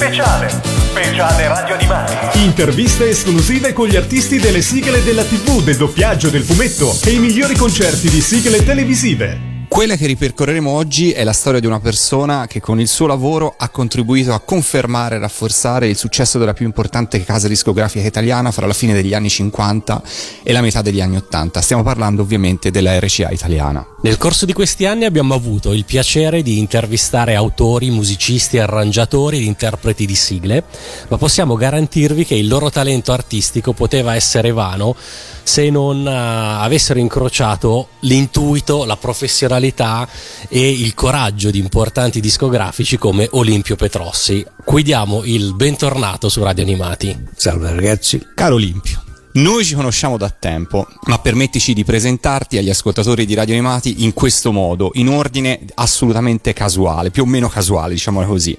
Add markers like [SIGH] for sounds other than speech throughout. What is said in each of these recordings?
Speciale, speciale radio animati. Interviste esclusive con gli artisti delle sigle della TV, del doppiaggio, del fumetto e i migliori concerti di sigle televisive. Quella che ripercorreremo oggi è la storia di una persona che con il suo lavoro ha contribuito a confermare e rafforzare il successo della più importante casa discografica italiana fra la fine degli anni 50 e la metà degli anni 80. Stiamo parlando ovviamente della RCA italiana. Nel corso di questi anni abbiamo avuto il piacere di intervistare autori, musicisti, arrangiatori ed interpreti di sigle, ma possiamo garantirvi che il loro talento artistico poteva essere vano se non uh, avessero incrociato l'intuito, la professionalità e il coraggio di importanti discografici come Olimpio Petrossi. Qui diamo il bentornato su Radio Animati. Salve ragazzi. Caro Olimpio. Noi ci conosciamo da tempo, ma permettici di presentarti agli ascoltatori di Radio Animati in questo modo, in ordine assolutamente casuale, più o meno casuale, diciamolo così.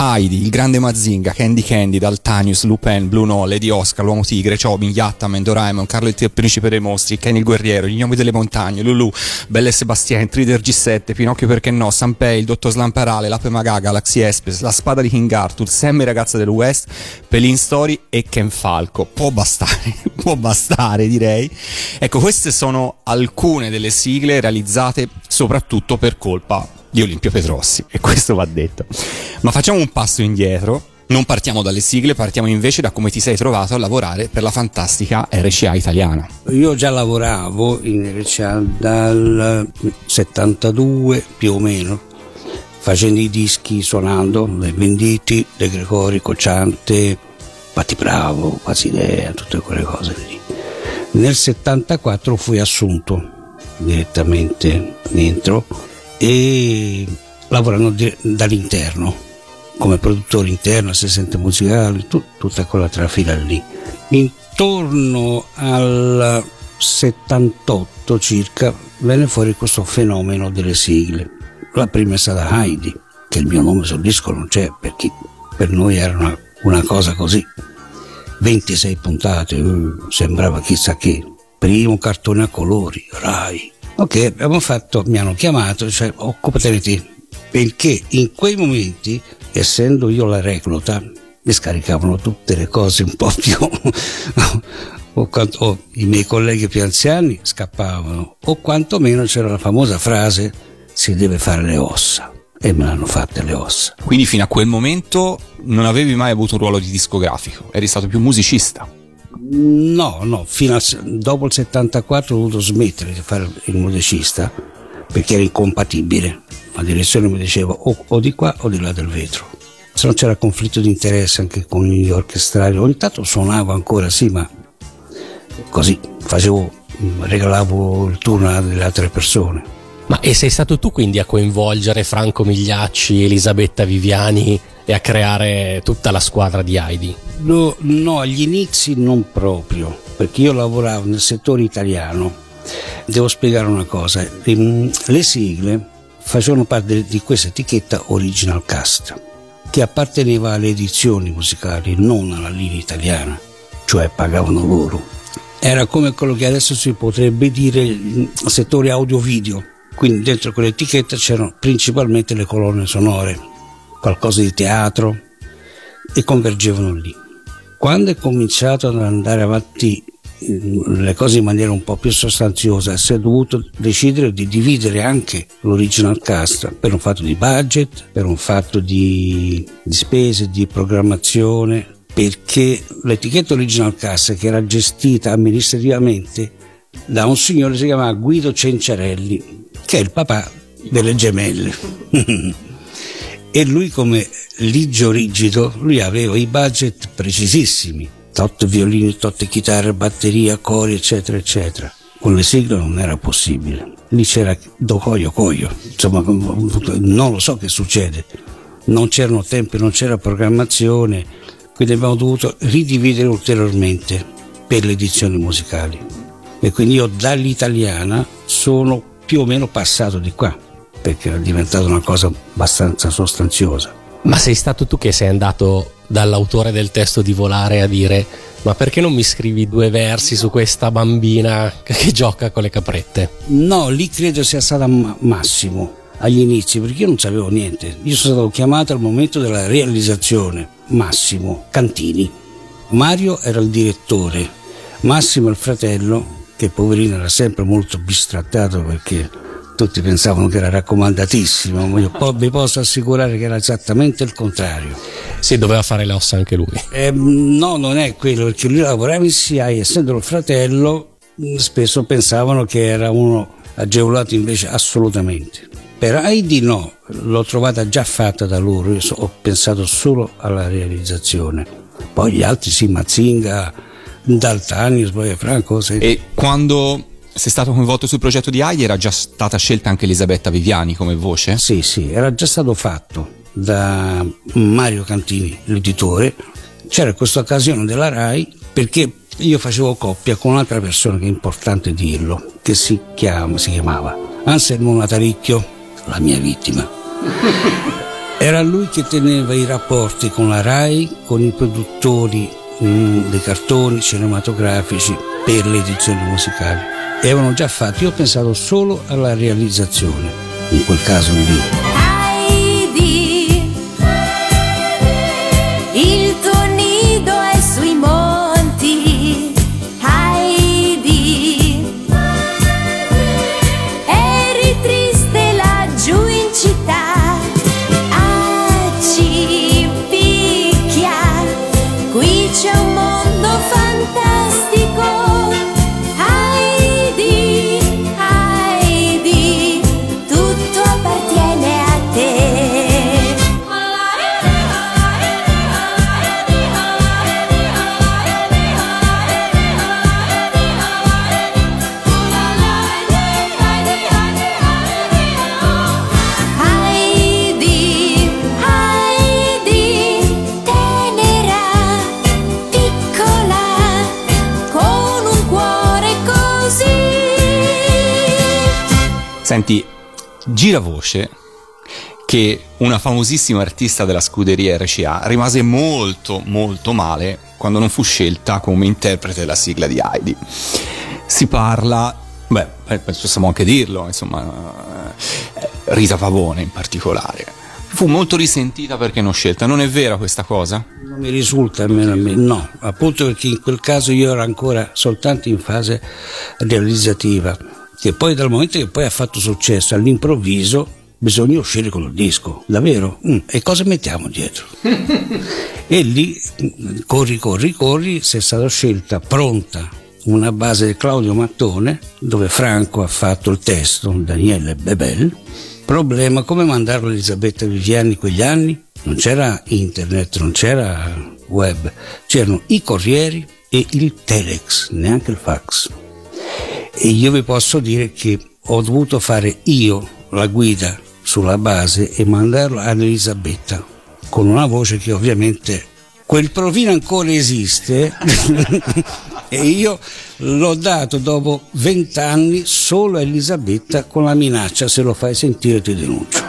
Heidi, il grande Mazinga, Candy Candy, Daltanius, Lupin, Blue No, Lady Oscar, l'Uomo Tigre, Chobin, Yattaman, Doraemon, Carlo il Principe dei Mostri, Kenny il Guerriero, Gli Gnomi delle Montagne, Lulu, Belle Sebastien, Trider G7, Pinocchio Perché No, Sanpei, il Dottor Slamparale, L'Ape Maga, Galaxy Espes, La Spada di King Arthur, Sammy Ragazza del West, Pelin Story e Ken Falco. Può bastare, [LAUGHS] può bastare direi. Ecco, queste sono alcune delle sigle realizzate soprattutto per colpa di Olimpio Petrossi e questo va detto. Ma facciamo un passo indietro. Non partiamo dalle sigle, partiamo invece da come ti sei trovato a lavorare per la fantastica RCA italiana. Io già lavoravo in RCA dal 72 più o meno, facendo i dischi, suonando, Le Venditi, De Gregori, Cocciante, Patti Bravo, Quasidea, tutte quelle cose lì. Nel 74 fui assunto direttamente dentro e lavorano dall'interno come produttore interno, assistente musicale, tu, tutta quella trafila lì. Intorno al 78 circa venne fuori questo fenomeno delle sigle. La prima è stata Heidi, che il mio nome sul disco non c'è perché per noi era una, una cosa così. 26 puntate, eh, sembrava chissà che. Primo cartone a colori, Rai, Ok, abbiamo fatto, mi hanno chiamato, cioè occupatene te, perché in quei momenti, essendo io la recluta, mi scaricavano tutte le cose un po' più... [LAUGHS] o, quanto, o i miei colleghi più anziani scappavano, o quantomeno c'era la famosa frase si deve fare le ossa e me l'hanno fatte le ossa. Quindi fino a quel momento non avevi mai avuto un ruolo di discografico, eri stato più musicista. No, no, fino a, dopo il 74 ho dovuto smettere di fare il musicista perché era incompatibile. La direzione mi diceva o, o di qua o di là del vetro. Se no c'era conflitto di interesse anche con gli orchestrali. Ogni tanto suonavo ancora, sì, ma così facevo, regalavo il turno alle altre persone. Ma e sei stato tu quindi a coinvolgere Franco Migliacci, Elisabetta Viviani e a creare tutta la squadra di Heidi? No, no, agli inizi non proprio, perché io lavoravo nel settore italiano. Devo spiegare una cosa, ehm, le sigle facevano parte di questa etichetta Original Cast, che apparteneva alle edizioni musicali, non alla linea italiana, cioè pagavano loro. Era come quello che adesso si potrebbe dire il settore audio-video, quindi dentro quell'etichetta c'erano principalmente le colonne sonore, qualcosa di teatro e convergevano lì. Quando è cominciato ad andare avanti mm, le cose in maniera un po' più sostanziosa, si è dovuto decidere di dividere anche l'original cast per un fatto di budget, per un fatto di, di spese, di programmazione, perché l'etichetta original cast che era gestita amministrativamente da un signore che si chiamava Guido Cenciarelli, che è il papà delle gemelle. [LAUGHS] e lui come ligio rigido, lui aveva i budget precisissimi, tot violini, tot chitarre, batteria, cori, eccetera, eccetera. Con le sigle non era possibile. Lì c'era do coio coio, insomma non lo so che succede. Non c'erano tempi, non c'era programmazione, quindi abbiamo dovuto ridividere ulteriormente per le edizioni musicali. E quindi io dall'italiana sono più o meno passato di qua perché era diventata una cosa abbastanza sostanziosa. Ma sei stato tu che sei andato dall'autore del testo di Volare a dire ma perché non mi scrivi due versi su questa bambina che gioca con le caprette? No, lì credo sia stato Massimo agli inizi perché io non sapevo niente. Io sono stato chiamato al momento della realizzazione. Massimo Cantini. Mario era il direttore, Massimo il fratello, che poverino era sempre molto bistrattato perché tutti pensavano che era raccomandatissimo, ma io po- vi posso assicurare che era esattamente il contrario. Si doveva fare le ossa anche lui. Eh, no, non è quello, perché lui lavorava in CIA, essendo il fratello, spesso pensavano che era uno agevolato invece assolutamente. Per Heidi no, l'ho trovata già fatta da loro, io so, ho pensato solo alla realizzazione. Poi gli altri sì, Mazinga, Daltani, poi Franco. Sì. E quando sei stato coinvolto sul progetto di Heidi era già stata scelta anche Elisabetta Viviani come voce? Sì, sì, era già stato fatto da Mario Cantini, l'editore. C'era questa occasione della RAI perché io facevo coppia con un'altra persona che è importante dirlo, che si, chiama, si chiamava Anselmo Nataricchio la mia vittima. [LAUGHS] Era lui che teneva i rapporti con la RAI, con i produttori mm, dei cartoni cinematografici per le edizioni musicali. E avevano già fatto, io ho pensato solo alla realizzazione, in quel caso lì. Senti, gira voce che una famosissima artista della scuderia RCA rimase molto molto male quando non fu scelta come interprete della sigla di Heidi. Si parla, beh, possiamo anche dirlo, insomma, eh, Rita Pavone in particolare. Fu molto risentita perché non scelta, non è vera questa cosa? Non mi risulta almeno a me, no, appunto perché in quel caso io ero ancora soltanto in fase realizzativa che poi dal momento che poi ha fatto successo all'improvviso bisogna uscire con il disco, davvero? Mm, e cosa mettiamo dietro? [LAUGHS] e lì corri, corri, corri, se è stata scelta pronta una base di Claudio Mattone dove Franco ha fatto il testo, Daniele Bebel. Problema come mandarlo a Elisabetta Viviani quegli anni? Non c'era internet, non c'era web, c'erano i corrieri e il telex, neanche il fax. E io vi posso dire che ho dovuto fare io la guida sulla base e mandarlo ad Elisabetta con una voce che ovviamente quel provino ancora esiste [LAUGHS] e io l'ho dato dopo vent'anni solo a Elisabetta con la minaccia se lo fai sentire ti denuncio.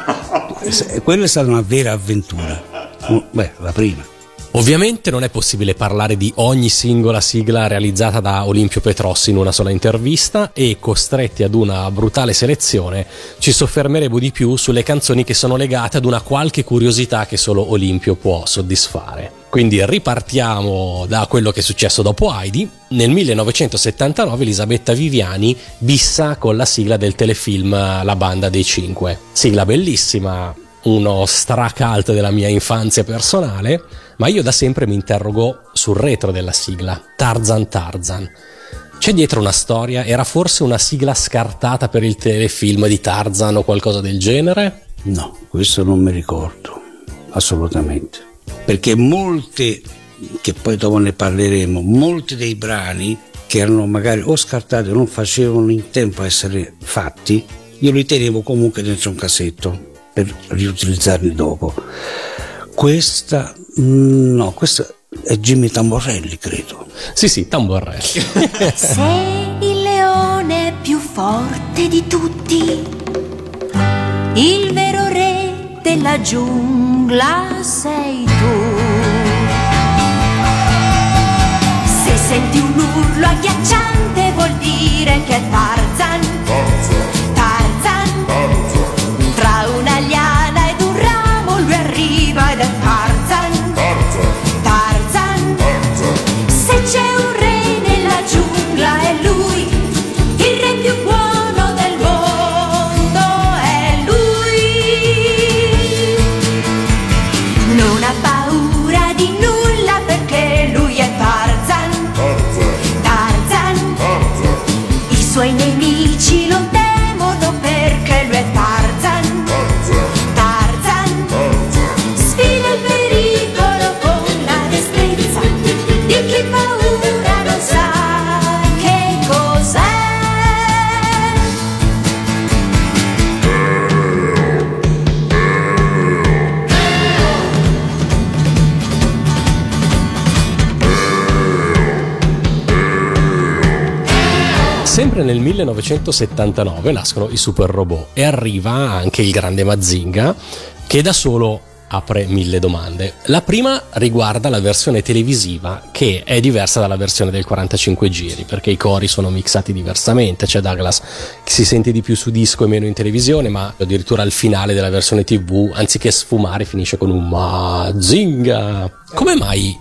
[LAUGHS] Quella è stata una vera avventura. Beh, la prima. Ovviamente non è possibile parlare di ogni singola sigla realizzata da Olimpio Petrossi in una sola intervista e costretti ad una brutale selezione ci soffermeremo di più sulle canzoni che sono legate ad una qualche curiosità che solo Olimpio può soddisfare. Quindi ripartiamo da quello che è successo dopo Heidi. Nel 1979 Elisabetta Viviani bissa con la sigla del telefilm La banda dei cinque. Sigla bellissima, uno stracalt della mia infanzia personale ma io da sempre mi interrogo sul retro della sigla, Tarzan Tarzan. C'è dietro una storia? Era forse una sigla scartata per il telefilm di Tarzan o qualcosa del genere? No, questo non mi ricordo, assolutamente. Perché molte, che poi dopo ne parleremo, molti dei brani che erano magari o scartati o non facevano in tempo a essere fatti, io li tenevo comunque dentro un cassetto per riutilizzarli dopo. Questa no, questo è Jimmy Tamborelli, credo. Sì, sì, Tamborelli. [LAUGHS] Sei il leone più forte di tutti, il vero re della giungla sei tu. Se senti un urlo agghiacciante vuol dire che è Tarzan. Sempre nel 1979 nascono i super robot e arriva anche il grande Mazinga che da solo apre mille domande. La prima riguarda la versione televisiva che è diversa dalla versione del 45 giri perché i cori sono mixati diversamente, c'è Douglas che si sente di più su disco e meno in televisione ma addirittura al finale della versione tv anziché sfumare finisce con un Mazinga. Come mai?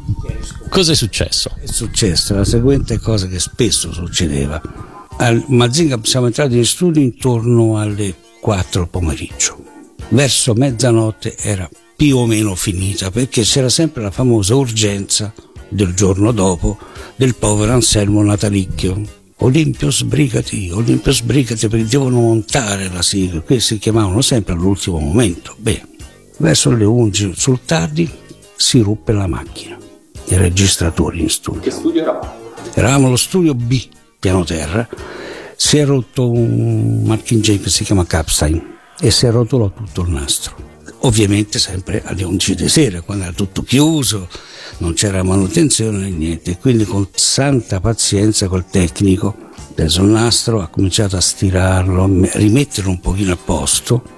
Cosa è successo? È successa la seguente cosa che spesso succedeva. Al Mazinga siamo entrati in studio intorno alle 4 del pomeriggio. Verso mezzanotte era più o meno finita perché c'era sempre la famosa urgenza del giorno dopo del povero Anselmo Natalicchio. Olimpio sbrigati, Olimpio sbrigati perché devono montare la sigla. Questi si chiamavano sempre all'ultimo momento. Beh, verso le 11 sul tardi si ruppe la macchina, i registratori in studio. Che studio eravamo? Eravamo allo studio B, piano terra. Si è rotto un marchingegno che si chiama Capstein e si è rotolo tutto il nastro. Ovviamente sempre alle 11 di sera, quando era tutto chiuso, non c'era manutenzione né niente. Quindi con santa pazienza col tecnico, preso il nastro, ha cominciato a stirarlo, a rimetterlo un pochino a posto.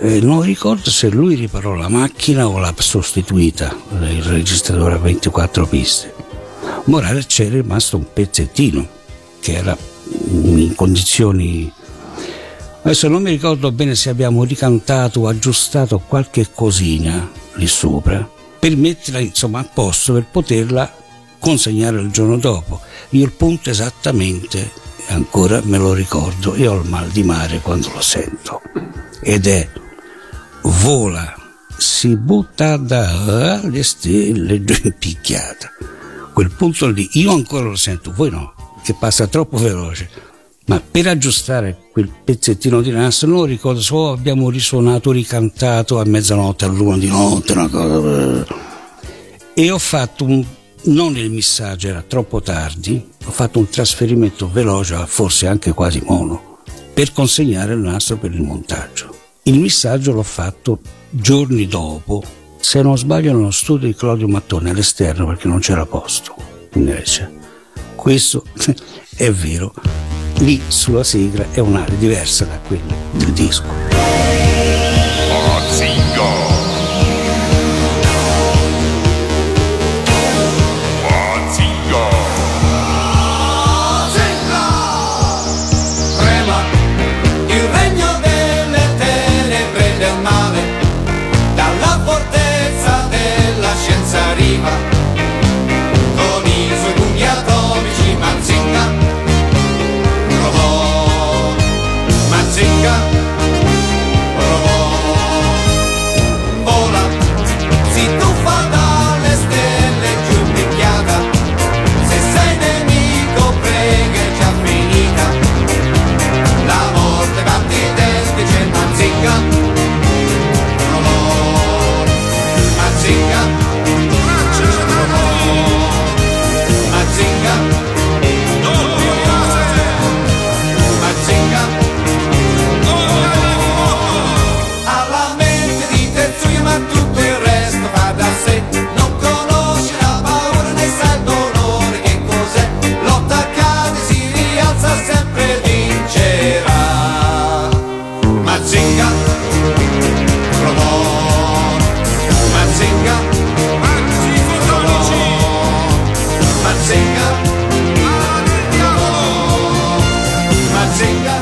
Eh, non ricordo se lui riparò la macchina o l'ha sostituita, il registratore a 24 piste. Morale c'era rimasto un pezzettino che era in condizioni Adesso non mi ricordo bene se abbiamo ricantato o aggiustato qualche cosina lì sopra per metterla insomma a posto per poterla consegnare il giorno dopo. Io il punto esattamente ancora me lo ricordo e ho il mal di mare quando lo sento. Ed è vola, si butta dalle stelle [LAUGHS] giù in picchiata. Quel punto lì, io ancora lo sento, voi no, che passa troppo veloce ma per aggiustare quel pezzettino di nastro non ricordo oh, abbiamo risuonato, ricantato a mezzanotte, all'una di notte, una cosa. E ho fatto un, non il missaggio, era troppo tardi, ho fatto un trasferimento veloce, forse anche quasi mono, per consegnare il nastro per il montaggio. Il missaggio l'ho fatto giorni dopo, se non sbaglio nello studio di Claudio Mattone all'esterno perché non c'era posto. Invece, questo [LAUGHS] è vero lì sulla sigla è un'area diversa da quella del disco.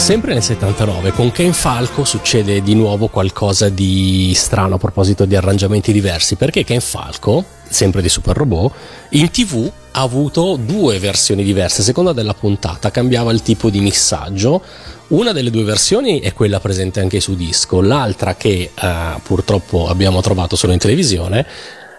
Sempre nel 79 con Ken Falco succede di nuovo qualcosa di strano a proposito di arrangiamenti diversi, perché Ken Falco, sempre di Super Robot, in tv ha avuto due versioni diverse, a seconda della puntata, cambiava il tipo di missaggio. Una delle due versioni è quella presente anche su disco, l'altra che eh, purtroppo abbiamo trovato solo in televisione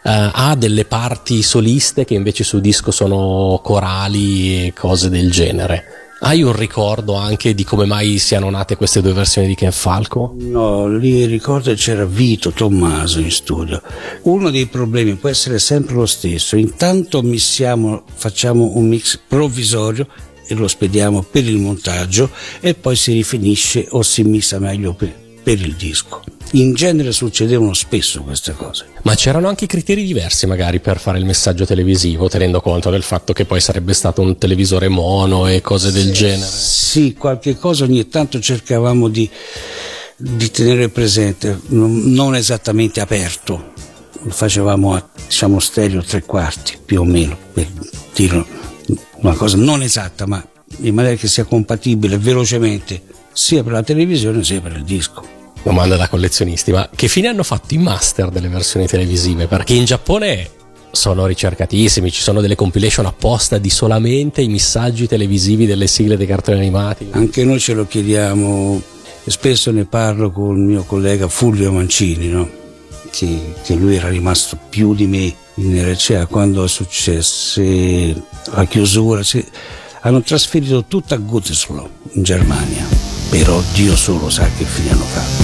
Uh, ha delle parti soliste che invece su disco sono corali e cose del genere. Hai un ricordo anche di come mai siano nate queste due versioni di Ken Falco? No, lì ricordo c'era Vito Tommaso in studio. Uno dei problemi può essere sempre lo stesso. Intanto missiamo, facciamo un mix provvisorio e lo spediamo per il montaggio e poi si rifinisce o si missa meglio per, per il disco. In genere succedevano spesso queste cose. Ma c'erano anche criteri diversi magari per fare il messaggio televisivo, tenendo conto del fatto che poi sarebbe stato un televisore mono e cose del genere. Sì, qualche cosa ogni tanto cercavamo di, di tenere presente, non esattamente aperto, lo facevamo a diciamo stereo tre quarti più o meno, per dire una cosa non esatta, ma in maniera che sia compatibile velocemente sia per la televisione sia per il disco domanda da collezionisti, ma che fine hanno fatto i master delle versioni televisive? Perché in Giappone sono ricercatissimi, ci sono delle compilation apposta di solamente i messaggi televisivi delle sigle dei cartoni animati. Anche noi ce lo chiediamo, spesso ne parlo con il mio collega Fulvio Mancini, no? che, che, lui era rimasto più di me in RCA quando è successa la chiusura. Cioè, hanno trasferito tutto a Gütersloh in Germania, però Dio solo sa che fine hanno fatto.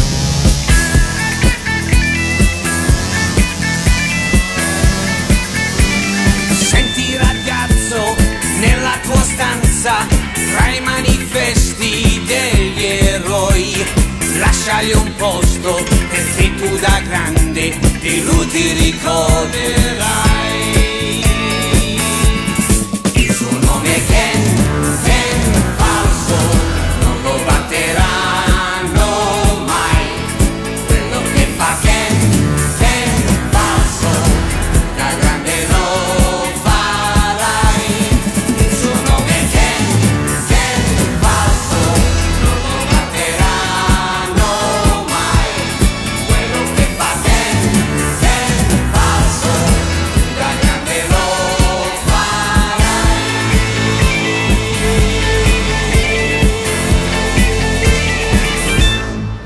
Senti ragazzo, nella tua stanza, tra i manifesti degli eroi, lasciali un posto perché tu da grande di lui ti ricorderai.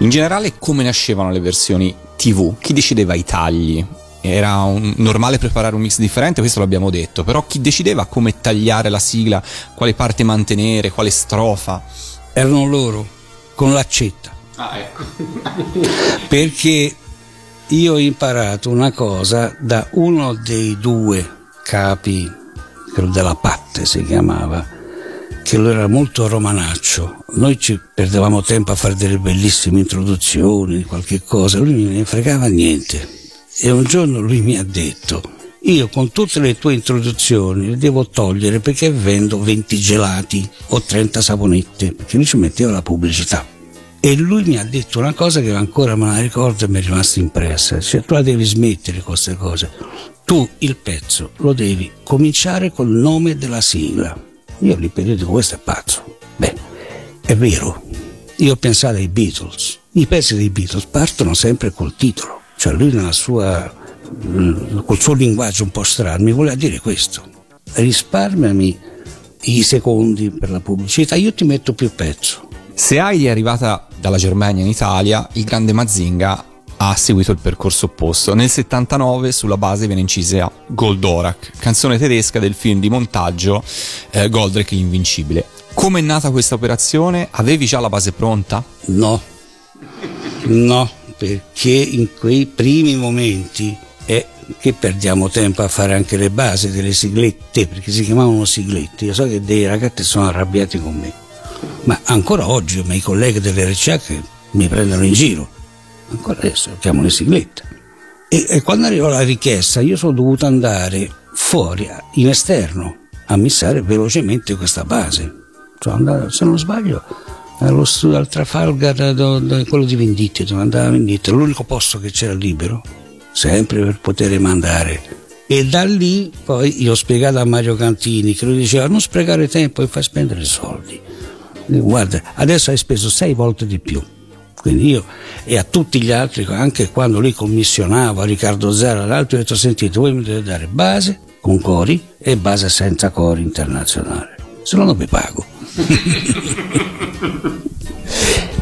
In generale come nascevano le versioni TV? Chi decideva i tagli? Era un, normale preparare un mix differente, questo l'abbiamo detto, però chi decideva come tagliare la sigla, quale parte mantenere, quale strofa? Erano loro, con l'accetta. Ah, ecco. [LAUGHS] Perché io ho imparato una cosa da uno dei due capi, quello della Patte si chiamava, che lui era molto romanaccio. Noi ci perdevamo tempo a fare delle bellissime introduzioni, qualche cosa, lui non ne fregava niente. E un giorno lui mi ha detto, io con tutte le tue introduzioni le devo togliere perché vendo 20 gelati o 30 saponette, perché lui ci metteva la pubblicità. E lui mi ha detto una cosa che ancora me la ricordo e mi è rimasta impressa, cioè tu la devi smettere con queste cose. Tu il pezzo lo devi cominciare col nome della sigla io lì per dico questo è pazzo. Beh, è vero. Io ho pensato ai Beatles. I pezzi dei Beatles partono sempre col titolo. Cioè lui nella sua, mm, col suo linguaggio un po' strano mi voleva dire questo. Risparmiami i secondi per la pubblicità, io ti metto più pezzo. Se Heidi è arrivata dalla Germania in Italia, il grande Mazinga ha seguito il percorso opposto. Nel 79 sulla base viene incisa Goldorak, canzone tedesca del film di montaggio eh, Goldrake l'invincibile. Come è nata questa operazione? Avevi già la base pronta? No, no, perché in quei primi momenti è che perdiamo tempo a fare anche le basi delle siglette, perché si chiamavano siglette. Io so che dei ragazzi sono arrabbiati con me, ma ancora oggi i miei colleghi dell'RCA che mi prendono in giro ancora adesso lo chiamano le siglette. E, e, quando arrivò la richiesta io sono dovuto andare fuori, in esterno, a missare velocemente questa base. Sono andato, se non sbaglio, allo studio al Trafalgar, do, do, quello di Venditti, dove andava Venditti, l'unico posto che c'era libero, sempre per poter mandare. E da lì poi io ho spiegato a Mario Cantini che lui diceva non sprecare tempo e fai spendere soldi. guarda, adesso hai speso sei volte di più. Quindi io e a tutti gli altri, anche quando li commissionavo, a Riccardo Zara altri, ho detto sentite, voi mi dovete dare base con cori e base senza cori internazionale, se no non vi pago. [LAUGHS]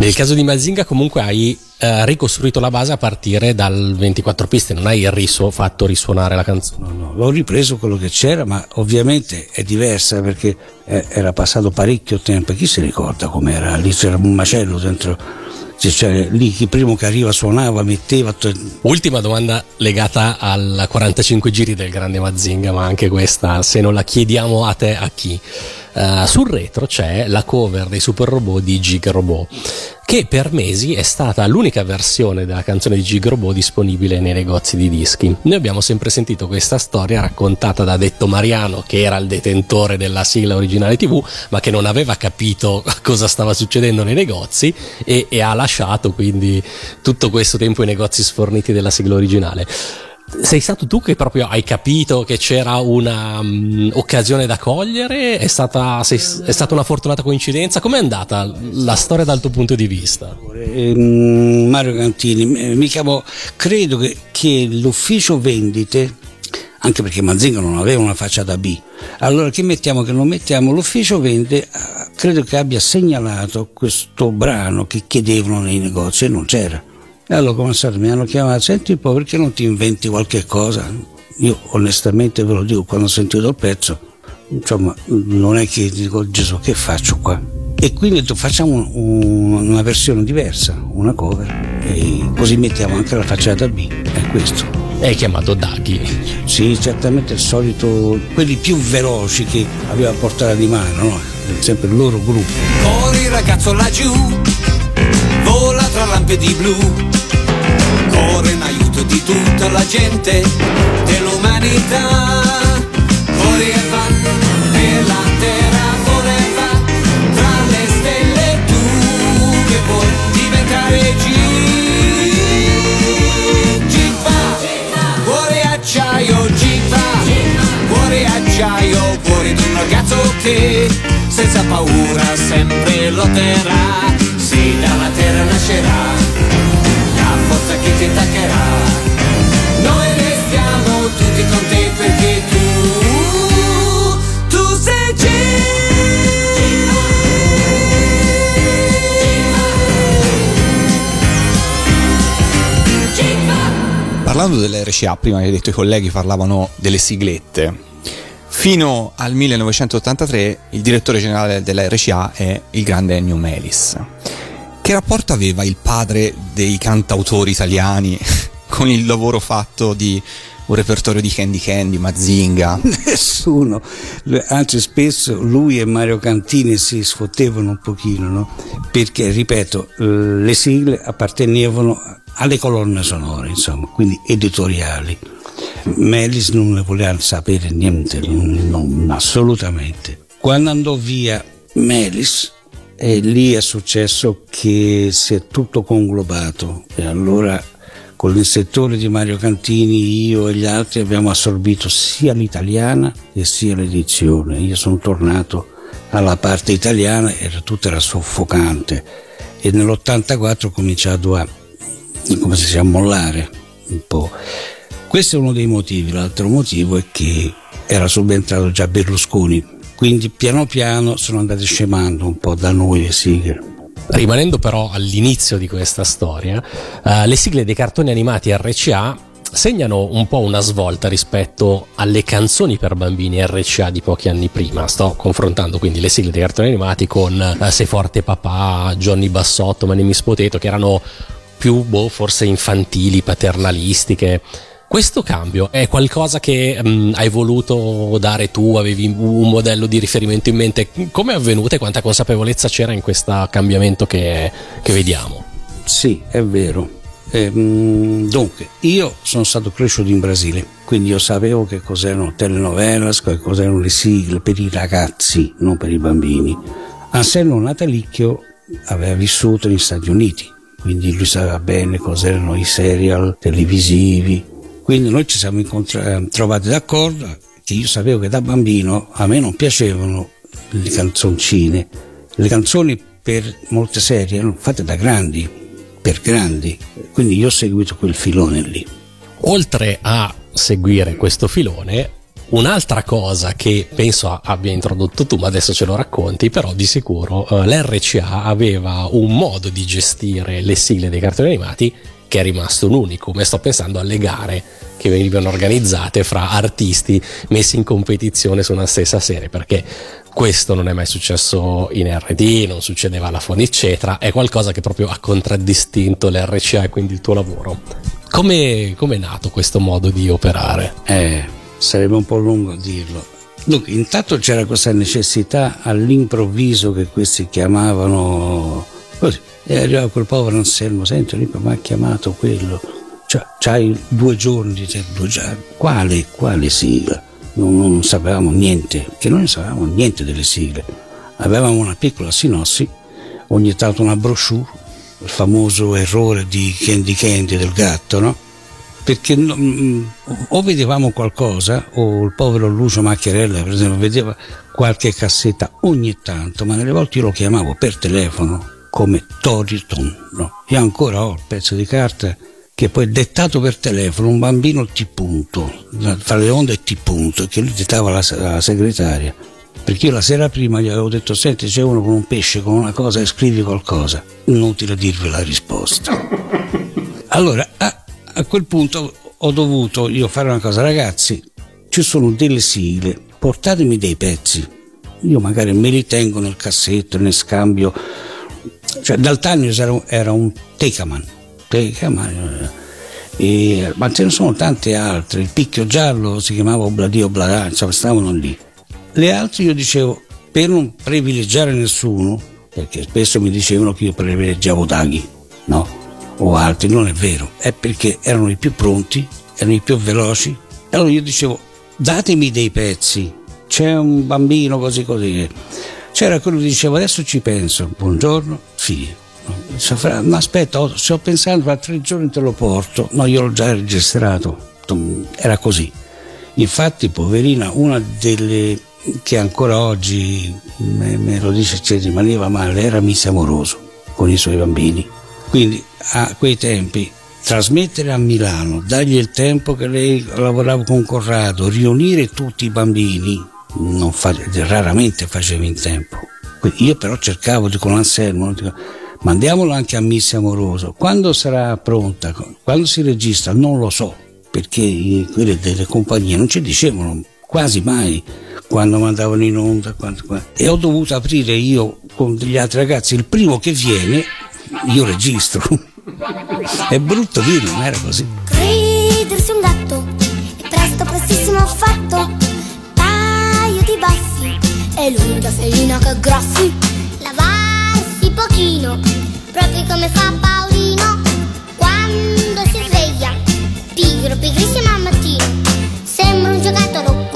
Nel caso di Mazinga comunque hai eh, ricostruito la base a partire dal 24 piste, non hai riso, fatto risuonare la canzone. No, no, ho ripreso quello che c'era, ma ovviamente è diversa perché eh, era passato parecchio tempo. Chi si ricorda com'era? Lì c'era un macello dentro cioè, lì chi primo che arriva suonava, metteva. Ultima domanda legata al 45 giri del grande Mazinga, ma anche questa, se non la chiediamo a te, a chi? Uh, sul retro c'è la cover dei Super Robot di Gig Robot, che per mesi è stata l'unica versione della canzone di Gig Robot disponibile nei negozi di dischi. Noi abbiamo sempre sentito questa storia raccontata da Detto Mariano, che era il detentore della sigla originale TV, ma che non aveva capito [LAUGHS] cosa stava succedendo nei negozi e, e ha lasciato quindi tutto questo tempo i negozi sforniti della sigla originale sei stato tu che proprio hai capito che c'era un'occasione um, da cogliere? È stata, sei, è stata, una fortunata coincidenza? Com'è andata la storia dal tuo punto di vista? Eh, Mario Cantini, mi chiamo, credo che, che l'ufficio vendite anche perché Mazinga non aveva una facciata B. Allora che mettiamo che non mettiamo? L'ufficio vende, credo che abbia segnalato questo brano che chiedevano nei negozi e non c'era. E allora come stato, mi hanno chiamato, senti un po' perché non ti inventi qualche cosa? Io onestamente ve lo dico, quando ho sentito il pezzo, insomma, non è che dico Gesù che faccio qua? E quindi facciamo un, una versione diversa, una cover, e così mettiamo anche la facciata B, è questo. È chiamato Daghi. Sì, certamente il solito, quelli più veloci che aveva portato di mano, no? sempre il loro gruppo. Corri ragazzo laggiù, tra lampedi blu corre in aiuto di tutta la gente dell'umanità. Corri e va nella terra forever, tra le stelle tu che puoi diventare G. Gipa, cuore acciaio, Gipa, cuore acciaio, cuore di un ragazzo che senza paura sempre lotterà, sì dalla terra nascerà forza che ti attaccherà. Noi restiamo tutti con te perché tu, tu sei G. Parlando dell'RCA, prima che hai detto i colleghi parlavano delle siglette. Fino al 1983 il direttore generale della RCA è il grande Ennio Melis che rapporto aveva il padre dei cantautori italiani [LAUGHS] con il lavoro fatto di un repertorio di Candy Candy, Mazinga? [LAUGHS] Nessuno, anzi spesso lui e Mario Cantini si sfottevano un pochino, no? perché ripeto, le sigle appartenevano alle colonne sonore, insomma, quindi editoriali. Melis non ne voleva sapere niente, non, assolutamente. Quando andò via Melis, e lì è successo che si è tutto conglobato e allora con il settore di Mario Cantini io e gli altri abbiamo assorbito sia l'italiana e sia l'edizione. Io sono tornato alla parte italiana e tutto era soffocante e nell'84 ho cominciato a, come si chiama, mollare un po'. Questo è uno dei motivi, l'altro motivo è che era subentrato già Berlusconi quindi piano piano sono andate scemando un po' da noi le sigle. Rimanendo però all'inizio di questa storia, uh, le sigle dei cartoni animati RCA segnano un po' una svolta rispetto alle canzoni per bambini RCA di pochi anni prima. Sto confrontando quindi le sigle dei cartoni animati con uh, Sei forte papà, Johnny Bassotto, Manemi Spoteto, che erano più, boh, forse infantili, paternalistiche. Questo cambio è qualcosa che mh, hai voluto dare tu, avevi un modello di riferimento in mente? Come è avvenuto e quanta consapevolezza c'era in questo cambiamento che, che vediamo? Sì, è vero. Eh, dunque, io sono stato cresciuto in Brasile, quindi io sapevo che cos'erano telenovelas, che cos'erano le sigle per i ragazzi, non per i bambini. Anselmo Natalicchio aveva vissuto negli Stati Uniti, quindi lui sapeva bene cos'erano i serial televisivi, quindi noi ci siamo incontrati, trovati d'accordo che io sapevo che da bambino a me non piacevano le canzoncine Le canzoni per molte serie erano fatte da grandi, per grandi, quindi io ho seguito quel filone lì. Oltre a seguire questo filone, Un'altra cosa che penso abbia introdotto tu, ma adesso ce lo racconti, però di sicuro eh, l'RCA aveva un modo di gestire le sigle dei cartoni animati che è rimasto un unicum e sto pensando alle gare che venivano organizzate fra artisti messi in competizione su una stessa serie perché questo non è mai successo in RD, non succedeva alla Foni eccetera, è qualcosa che proprio ha contraddistinto l'RCA e quindi il tuo lavoro. Come è nato questo modo di operare? Eh sarebbe un po' lungo dirlo. Dunque, intanto c'era questa necessità all'improvviso che questi chiamavano così. E arrivava quel povero Anselmo, senti, mi ha chiamato quello. Cioè, c'hai due giorni due giorni. Quale, quale sigla? Non, non sapevamo niente, che noi non sapevamo niente delle sigle. Avevamo una piccola sinossi, ogni tanto una brochure, il famoso errore di Candy Candy del gatto, no? perché no, mm, o vedevamo qualcosa o il povero Lucio Macchiarella per esempio vedeva qualche cassetta ogni tanto ma nelle volte io lo chiamavo per telefono come Toriton no? io ancora ho il pezzo di carta che poi dettato per telefono un bambino T punto fra le onde T punto che lui dettava la, la segretaria perché io la sera prima gli avevo detto senti c'è uno con un pesce con una cosa e scrivi qualcosa inutile dirvi la risposta [LAUGHS] allora ah, a quel punto ho dovuto io fare una cosa, ragazzi, ci sono delle sigle, portatemi dei pezzi. Io magari me li tengo nel cassetto, ne scambio. Cioè, Daltanius era, era un Tecaman, Tecaman e, ma ce ne sono tante altre. Il picchio giallo si chiamava Obladio Obladà, insomma, stavano lì. Le altre io dicevo, per non privilegiare nessuno, perché spesso mi dicevano che io privilegiavo Daghi, no? o altri, non è vero, è perché erano i più pronti, erano i più veloci. Allora io dicevo, datemi dei pezzi, c'è un bambino così così. C'era quello che diceva, adesso ci penso, buongiorno, figli. Ma aspetta, sto pensando, fra tre giorni te lo porto. No, io l'ho già registrato. Era così. Infatti, poverina, una delle che ancora oggi me, me lo dice, ci rimaneva male, era Miss Amoroso con i suoi bambini. Quindi a quei tempi trasmettere a Milano, dargli il tempo che lei lavorava con Corrado, riunire tutti i bambini, fa, raramente faceva in tempo. Io però cercavo di con Anselmo, mandiamolo anche a Missa Amoroso. Quando sarà pronta, quando si registra, non lo so, perché quelle delle compagnie non ci dicevano quasi mai quando mandavano in onda. Quando, quando. E ho dovuto aprire io con degli altri ragazzi, il primo che viene, io registro. [LAUGHS] È brutto dirlo, ma era così. Credersi un gatto è presto, prestissimo fatto. E lunga felina che graffi. Lavarsi pochino, proprio come fa Paolino. Quando si sveglia, pigro, pigrissimo al mattino. Sembra un giocattolo,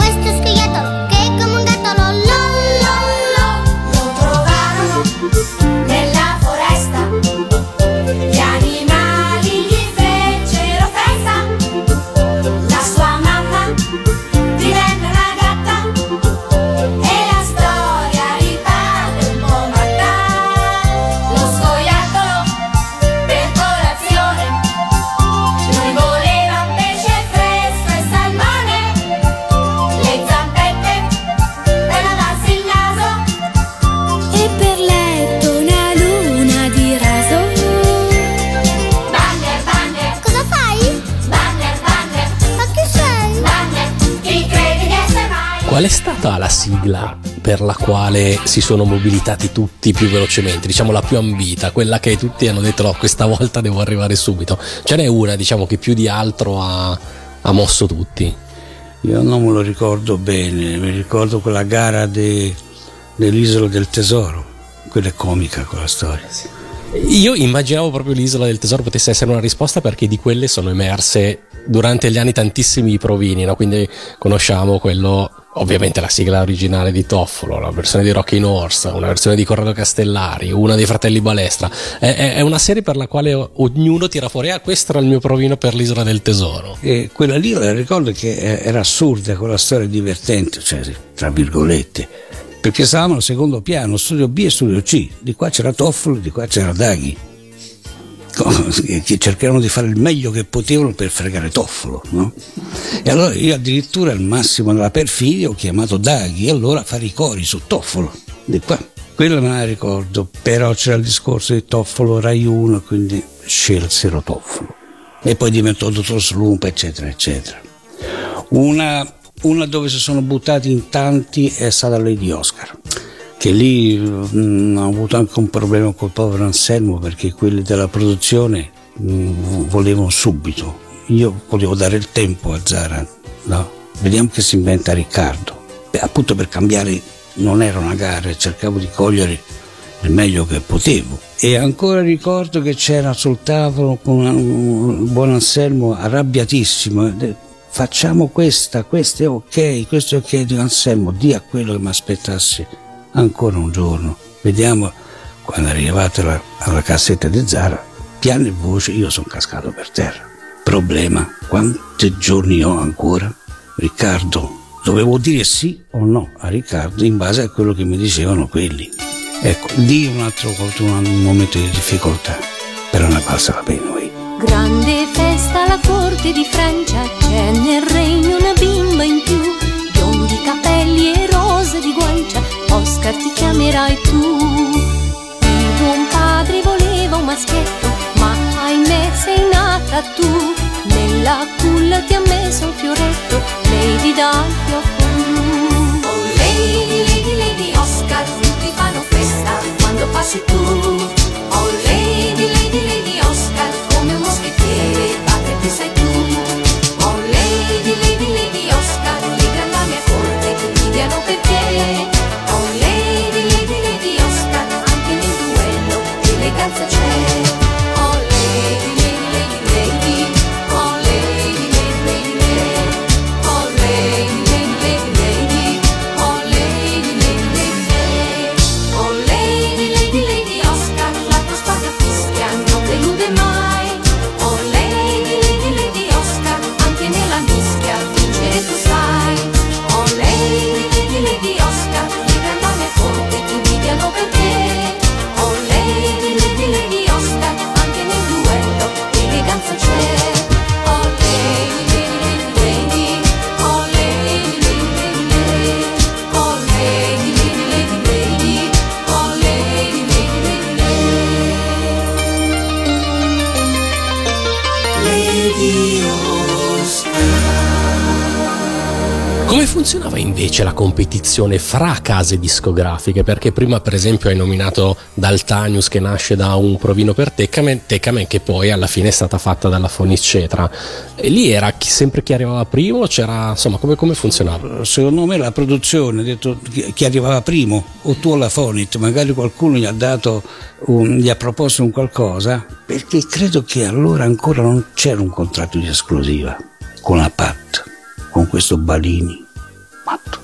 Qual è stata la sigla per la quale si sono mobilitati tutti più velocemente? Diciamo la più ambita, quella che tutti hanno detto no, questa [LAUGHS] volta devo arrivare subito. Ce n'è una, diciamo, che più di altro ha, ha mosso tutti. Io non me lo ricordo bene, mi ricordo quella gara de, dell'isola del tesoro. Quella è comica quella storia. Io immaginavo proprio l'isola del tesoro potesse essere una risposta perché di quelle sono emerse durante gli anni tantissimi provini, no? quindi conosciamo quello, ovviamente la sigla originale di Toffolo, la versione di Rocky Horse, una versione di Corrado Castellari, una dei fratelli Balestra. È, è- una serie per la quale ognuno tira fuori, ah questo era il mio provino per l'isola del tesoro. E quella lì ricordo che era assurda, quella storia divertente, cioè, tra virgolette, perché stavamo al secondo piano, studio B e studio C, di qua c'era Toffolo, di qua c'era Daghi che cercarono di fare il meglio che potevano per fregare Toffolo. No? E allora io addirittura al massimo della perfidia ho chiamato Daghi e allora fare i cori su Toffolo. Di qua. Quello me la ricordo, però c'era il discorso di Toffolo Rai 1, quindi scelsero Toffolo. E poi diventò Dottor Slump, eccetera, eccetera. Una, una dove si sono buttati in tanti è stata Lady Oscar che lì mh, mm, ho avuto anche un problema col povero Anselmo perché quelli della produzione mh, mm, volevano subito. Io volevo dare il tempo a Zara, no? Vediamo che si inventa Riccardo. Beh, appunto per cambiare non era una gara, cercavo di cogliere il meglio che potevo. E ancora ricordo che c'era sul tavolo con un buon Anselmo arrabbiatissimo. Facciamo questa, questo è ok, questo è ok. Dico Anselmo, di a quello che mi aspettassi ancora un giorno. Vediamo quando è arrivato alla, alla cassetta di Zara, piano e voce io sono cascato per terra. Problema, quanti giorni ho ancora? Riccardo, dovevo dire sì o no a Riccardo in base a quello che mi dicevano quelli. Ecco, lì un altro un momento di difficoltà, però ne valsa la pena. Noi. Grande festa alla corte di Francia, c'è nel regno una bimba in più, biondi capelli e Oscar ti chiamerai tu. Il buon padre voleva un maschietto, ma ahimè sei nata tu. Nella culla ti ha messo un fioretto, Lady dal fiocco blu. Oh Lady, Lady, Lady Oscar, tutti fanno festa quando passi tu. Oh Lady, Lady, Lady Oscar, come un moschettiere, padre ti sei funzionava invece la competizione fra case discografiche? Perché prima, per esempio, hai nominato Daltanius che nasce da un provino per Teccamen, Teccamen che poi alla fine è stata fatta dalla Foniscetra. E lì era chi, sempre chi arrivava primo? C'era, insomma, come, come funzionava? Secondo me la produzione detto chi arrivava primo, o tu o la Fonit, magari qualcuno gli ha dato, un- gli ha proposto un qualcosa, perché credo che allora ancora non c'era un contratto di esclusiva con la PAT, con questo Balini. Matto.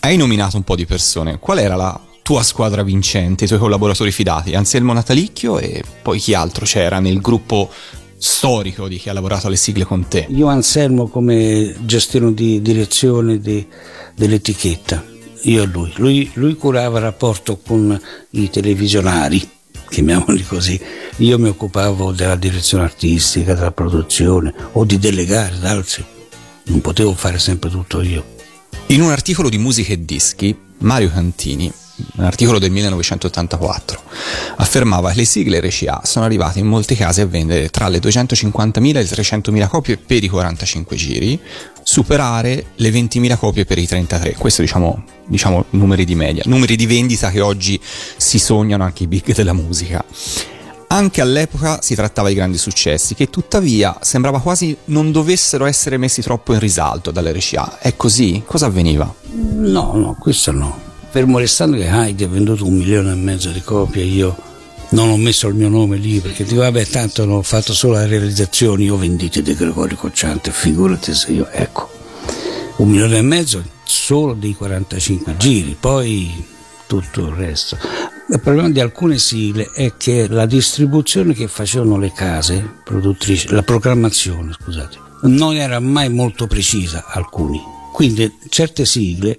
Hai nominato un po' di persone. Qual era la tua squadra vincente, i tuoi collaboratori fidati? Anselmo Natalicchio e poi chi altro c'era nel gruppo storico di chi ha lavorato alle sigle con te? Io Anselmo come gestione di direzione di- dell'etichetta, io e lui. lui. Lui curava il rapporto con i televisionari, chiamiamoli così. Io mi occupavo della direzione artistica, della produzione o di delegare ad altri. Non potevo fare sempre tutto io. In un articolo di Musica e Dischi, Mario Cantini, un articolo del 1984, affermava che le sigle RCA sono arrivate in molti casi a vendere tra le 250.000 e le 300.000 copie per i 45 giri, superare le 20.000 copie per i 33. Questo diciamo, diciamo numeri di media, numeri di vendita che oggi si sognano anche i big della musica. Anche all'epoca si trattava di grandi successi che tuttavia sembrava quasi non dovessero essere messi troppo in risalto dall'RCA. È così? Cosa avveniva? No, no, questo no. Fermo restando che Heidi ha venduto un milione e mezzo di copie, io non ho messo il mio nome lì perché dico, vabbè, tanto non ho fatto solo le realizzazioni, io ho vendito di Gregorio Cocciante, figurati se io, ecco, un milione e mezzo solo dei 45 giri, poi tutto il resto. Il problema di alcune sigle è che la distribuzione che facevano le case produttrici, la programmazione, scusate, non era mai molto precisa alcuni. Quindi certe sigle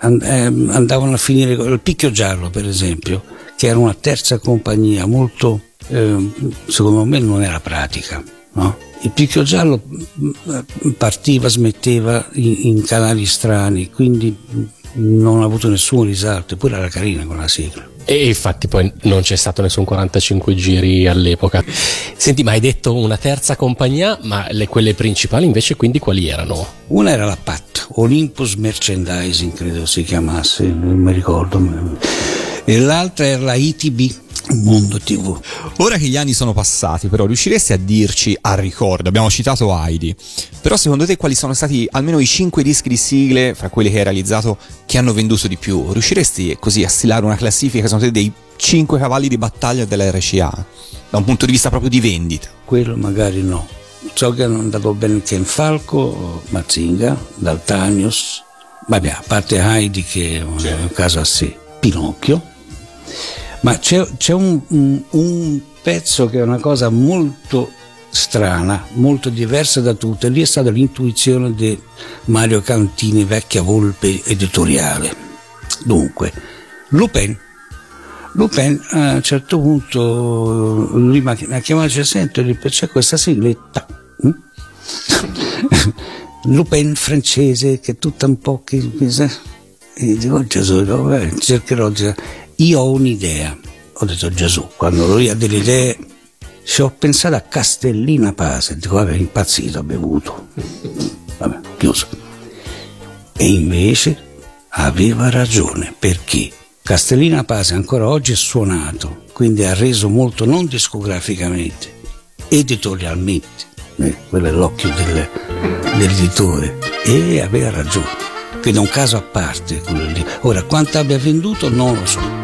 ehm, andavano a finire il picchio giallo, per esempio, che era una terza compagnia molto, eh, secondo me non era pratica. No? Il picchio giallo mm, partiva, smetteva in, in canali strani, quindi non ha avuto nessun risalto, eppure era carina con la sigla. E infatti poi non c'è stato nessun 45 giri all'epoca. Senti, ma hai detto una terza compagnia, ma le, quelle principali invece quindi quali erano? Una era la PAT, Olympus Merchandising credo si chiamasse, non mi ricordo. E l'altra era la ITB, Mondo TV. Ora che gli anni sono passati, però, riusciresti a dirci a ricordo? Abbiamo citato Heidi, però secondo te quali sono stati almeno i cinque dischi di sigle fra quelli che hai realizzato che hanno venduto di più? Riusciresti così a stilare una classifica, secondo te, dei cinque cavalli di battaglia della RCA? Da un punto di vista proprio di vendita? Quello magari no. So che hanno andato bene Ken Falco, Mazzinga, Daltanius, vabbè, a parte Heidi che è un caso a sé, Pinocchio ma c'è, c'è un, un, un, pezzo che è una cosa molto strana, molto diversa da tutte. Lì è stata l'intuizione di Mario Cantini, vecchia volpe editoriale. Dunque, Lupin. Lupin a un certo punto lui mi ha chiamato e senti c'è questa sigletta hm? [LAUGHS] Lupin francese che è tutta un po' che e dico oh, Gesù cercherò di io ho un'idea, ho detto Gesù, quando lui ha delle idee, se ho pensato a Castellina Pase, dico vabbè, impazzito, ha bevuto, vabbè, chiuso. E invece aveva ragione, perché Castellina Pase ancora oggi è suonato, quindi ha reso molto non discograficamente, editorialmente, eh, quello è l'occhio del, dell'editore, e aveva ragione quindi è un caso a parte quello lì. Ora, quanto abbia venduto non lo so.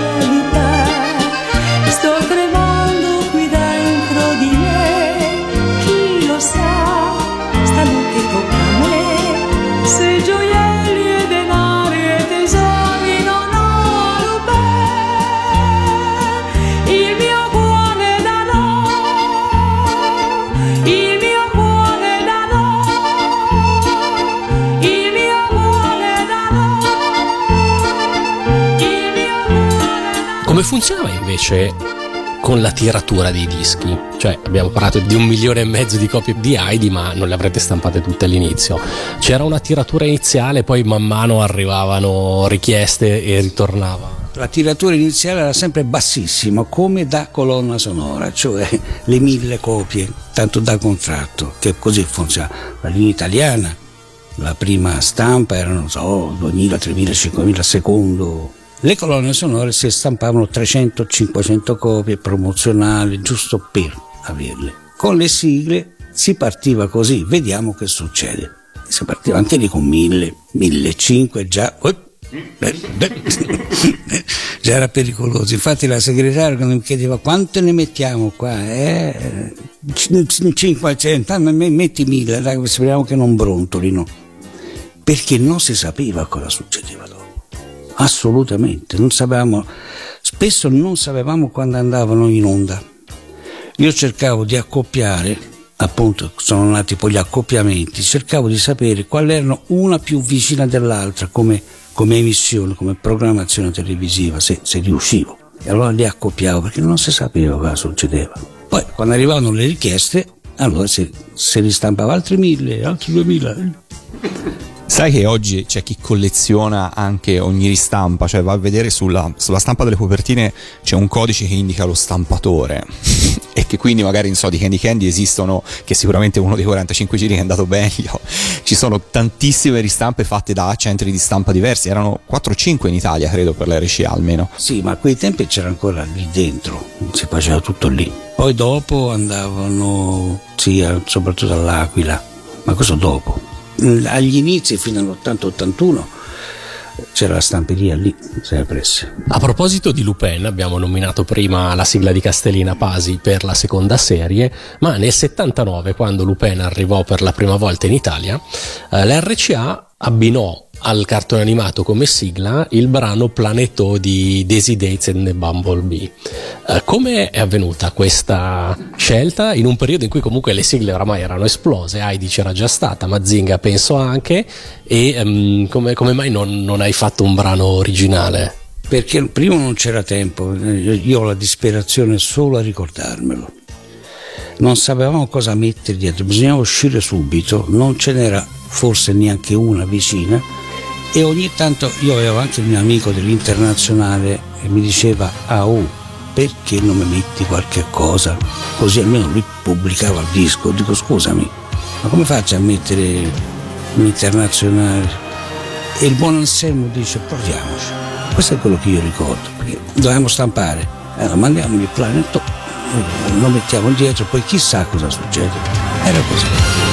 funzionava invece con la tiratura dei dischi? Cioè, abbiamo parlato di un milione e mezzo di copie di Heidi, ma non le avrete stampate tutte all'inizio. C'era una tiratura iniziale, poi man mano arrivavano richieste e ritornava. La tiratura iniziale era sempre bassissima, come da colonna sonora, cioè le mille copie, tanto da contratto, che così funziona. La linea italiana, la prima stampa erano, non so, 2000, 3000, 5000 secondo. Le colonne sonore si stampavano 300-500 copie promozionali, giusto per averle. Con le sigle si partiva così, vediamo che succede. Si partiva anche lì con 1000, 1500 già. eh, [LAUGHS] già era pericoloso. Infatti la segretaria quando mi chiedeva quante ne mettiamo qua, eh, 500, metti 1000, dai, speriamo che non brontolino. Perché non si sapeva cosa succedeva dopo. Assolutamente, non sapevamo, spesso non sapevamo quando andavano in onda. Io cercavo di accoppiare, appunto sono nati poi gli accoppiamenti, cercavo di sapere quali erano una più vicina dell'altra come, come emissione, come programmazione televisiva, se, se riuscivo. E allora li accoppiavo perché non si sapeva cosa succedeva. Poi quando arrivavano le richieste, allora se, se li stampava altri mille, altri duemila. Sai che oggi c'è chi colleziona anche ogni ristampa, cioè va a vedere sulla, sulla stampa delle copertine c'è un codice che indica lo stampatore [LAUGHS] e che quindi magari in so di Candy Candy esistono, che sicuramente uno dei 45 giri che è andato meglio, [LAUGHS] ci sono tantissime ristampe fatte da centri di stampa diversi, erano 4-5 in Italia credo per l'RCA almeno. Sì, ma a quei tempi c'era ancora lì dentro, si faceva tutto lì. Poi dopo andavano, sì, soprattutto all'Aquila, ma questo dopo agli inizi fino all'80-81 c'era la stamperia lì, sempre. A proposito di Lupin, abbiamo nominato prima la sigla di Castellina Pasi per la seconda serie, ma nel 79, quando Lupin arrivò per la prima volta in Italia, eh, la RCA abbinò al cartone animato come sigla il brano Planeto di Daisy Dates and the Bumblebee. Eh, come è avvenuta questa scelta in un periodo in cui comunque le sigle oramai erano esplose? Heidi c'era già stata, Mazinga penso anche, e um, come, come, mai non, non hai fatto un brano originale? Perché prima non c'era tempo, io ho la disperazione solo a ricordarmelo. Non sapevamo cosa mettere dietro, bisognava uscire subito, non ce n'era forse neanche una vicina e ogni tanto io avevo anche mio amico dell'internazionale che mi diceva ah oh perché non mi metti qualche cosa? Così almeno lui pubblicava il disco. Dico scusami ma come faccio a mettere l'internazionale? E il buon Anselmo dice proviamoci. Questo è quello che io ricordo. Perché dovevamo stampare. Allora mandiamo il planeto lo mettiamo dietro poi chissà cosa succede. Era così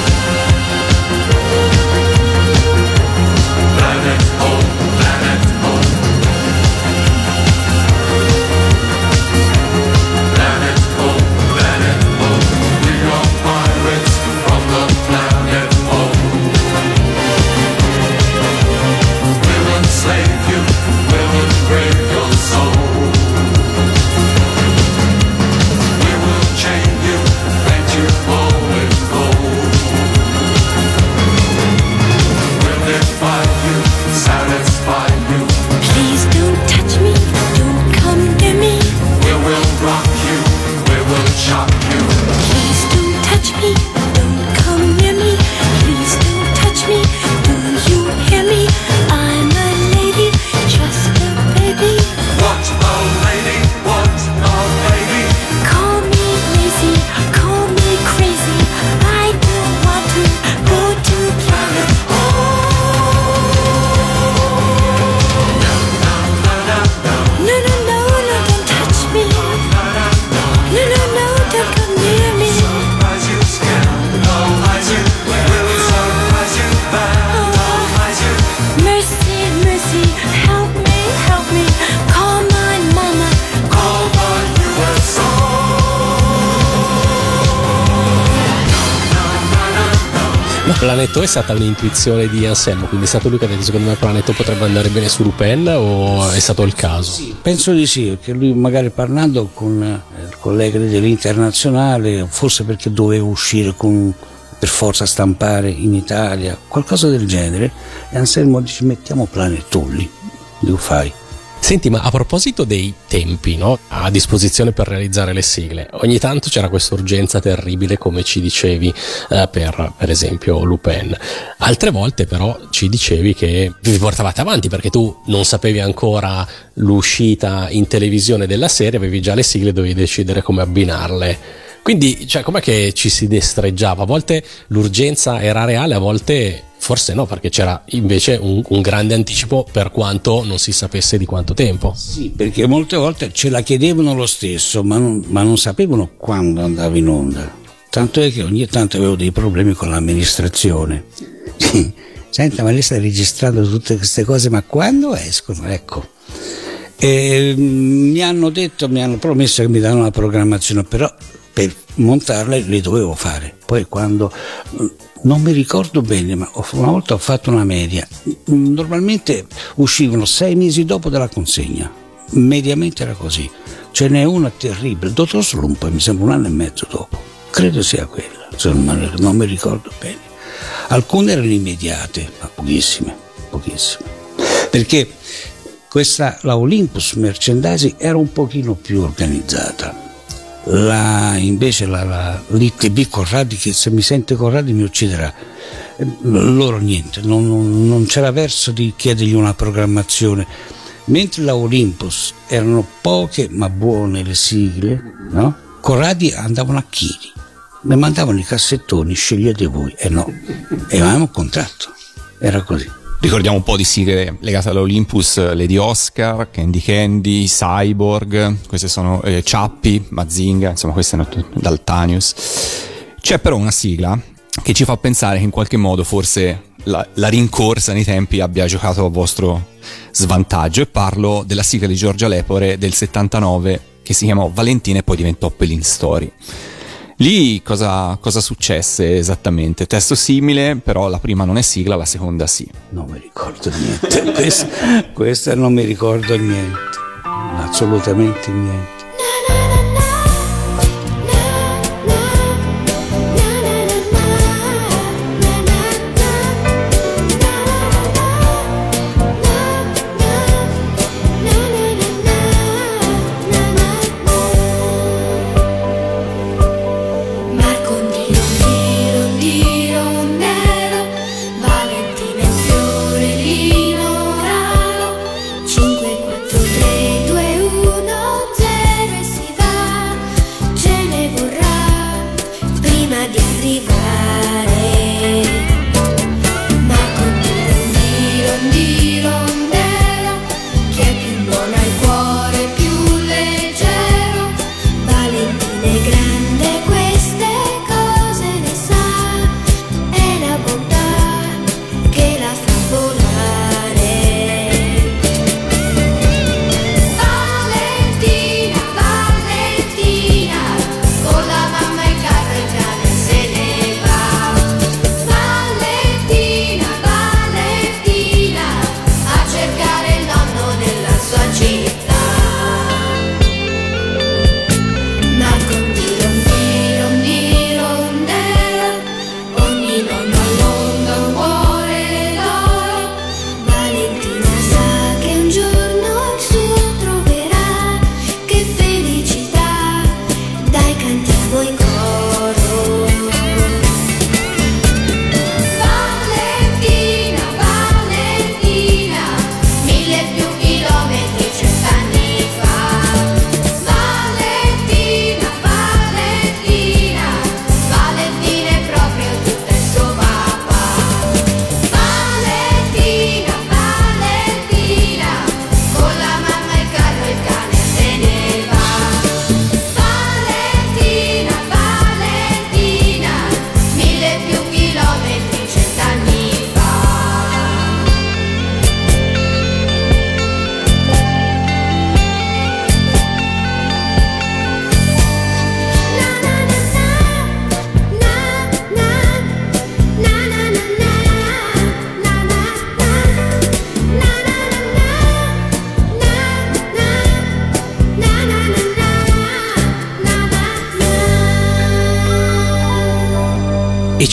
Planetto è stata un'intuizione di Anselmo, quindi è stato lui che ha detto secondo me Planetto potrebbe andare bene su Lupin o è stato il caso? Sì, penso di sì, perché lui magari parlando con eh, il collega dell'internazionale, forse perché doveva uscire con, per forza stampare in Italia, qualcosa del genere, e Anselmo dice mettiamo Planetto lì, lo fai. Senti, ma a proposito dei tempi no? a disposizione per realizzare le sigle, ogni tanto c'era questa urgenza terribile, come ci dicevi eh, per, per esempio Lupin. Altre volte però ci dicevi che vi portavate avanti perché tu non sapevi ancora l'uscita in televisione della serie, avevi già le sigle, dovevi decidere come abbinarle. Quindi, cioè, com'è che ci si destreggiava? A volte l'urgenza era reale, a volte Forse no, perché c'era invece un, un, grande anticipo per quanto non si sapesse di quanto tempo. Sì, perché molte volte ce la chiedevano lo stesso, ma non, ma non sapevano quando andava in onda. Tanto è che ogni tanto avevo dei problemi con l'amministrazione. Senta, ma lei sta registrando tutte queste cose, ma quando escono? Ecco. E, mm, mi hanno detto, mi hanno promesso che mi danno una programmazione, però per montarle le dovevo fare. Poi quando non mi ricordo bene, ma una volta ho fatto una media. Normalmente uscivano sei mesi dopo della consegna. Mediamente era così. Ce n'è una terribile, Dottor Slump, mi sembra un anno e mezzo dopo. Credo sia quella, non mi ricordo bene. Alcune erano immediate, ma pochissime, pochissime. Perché questa, la Olympus Merchandising era un pochino più organizzata la, invece la, la, l'ITB Corradi che se mi sente Corradi mi ucciderà. Loro niente non, non, non, c'era verso di chiedergli una programmazione. Mentre la Olympus erano poche ma buone le sigle no? Corradi andavano a chili. Mi mandavano i cassettoni scegliete voi. E no e avevamo un contratto. Era così Ricordiamo un po' di sigle legate all'Olympus, Lady Oscar, Candy Candy, Cyborg, queste sono eh, Ciappi, Mazinga, insomma queste sono dal Tanius. C'è però una sigla che ci fa pensare che in qualche modo forse la, la, rincorsa nei tempi abbia giocato a vostro svantaggio e parlo della sigla di Giorgia Lepore del 79 che si chiamò Valentina e poi diventò Pelin Story. Lì cosa, cosa, successe esattamente? Testo simile, però la prima non è sigla, la seconda sì. Non mi ricordo niente, [LAUGHS] questa, questa non mi ricordo niente, assolutamente niente.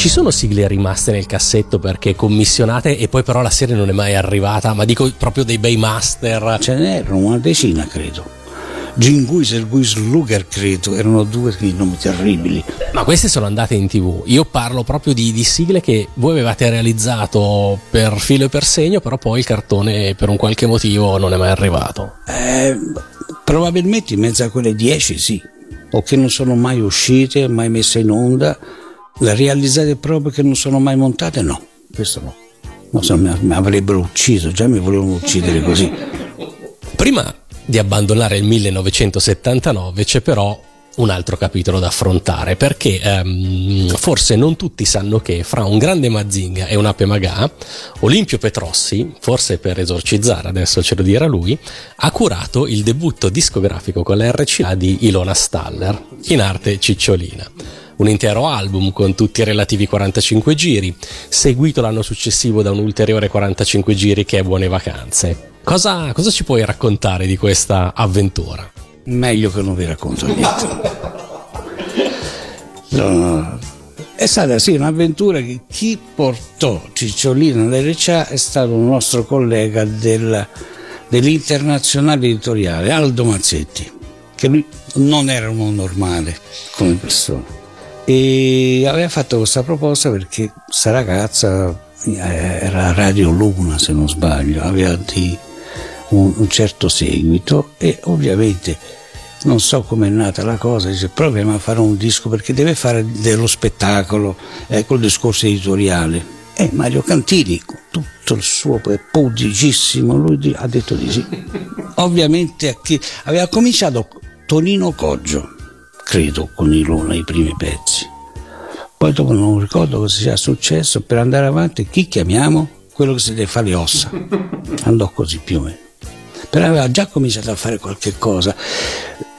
Ci sono sigle rimaste nel cassetto perché commissionate e poi però la serie non è mai arrivata, ma dico proprio dei bei master. Ce n'erano una decina, credo. Ginguis e Guis Luger, credo, erano due nomi terribili. Ma queste sono andate in tv. Io parlo proprio di, di, sigle che voi avevate realizzato per filo e per segno, però poi il cartone per un qualche motivo non è mai arrivato. Eh, probabilmente in mezzo a quelle dieci sì, o che non sono mai uscite, mai messe in onda le realizzate proprio che non sono mai montate, no, questo no. No, se no, mi avrebbero ucciso, già mi volevano uccidere così. Prima di abbandonare il 1979 c'è però un altro capitolo da affrontare perché um, forse non tutti sanno che fra un grande Mazinga e un Ape Magà Olimpio Petrossi, forse per esorcizzare adesso ce lo dirà lui, ha curato il debutto discografico con la RCA di Ilona Staller, in arte Cicciolina un intero album con tutti i relativi 45 giri, seguito l'anno successivo da un ulteriore 45 giri che è Buone Vacanze. Cosa, cosa ci puoi raccontare di questa avventura? Meglio che non vi racconto niente. No, è stata sì un'avventura che chi portò Cicciolina all'RCA è stato un nostro collega del, dell'internazionale editoriale, Aldo Mazzetti, che lui non era uno normale come persona e aveva fatto questa proposta perché questa ragazza eh, era Radio Luna se non sbaglio aveva di un, un certo seguito e ovviamente non so com'è nata la cosa, dice proviamo a fare un disco perché deve fare dello spettacolo, ecco il discorso editoriale. E Mario Cantini, con tutto il suo pudicissimo, lui ha detto di sì. [LAUGHS] Ovviamente aveva cominciato Tonino Coggio, credo, con Ilona i primi pezzi. Poi dopo non ricordo cosa sia successo, per andare avanti chi chiamiamo? Quello che si deve fare le ossa. [LAUGHS] Andò così più o meno. Però aveva già cominciato a fare qualche cosa.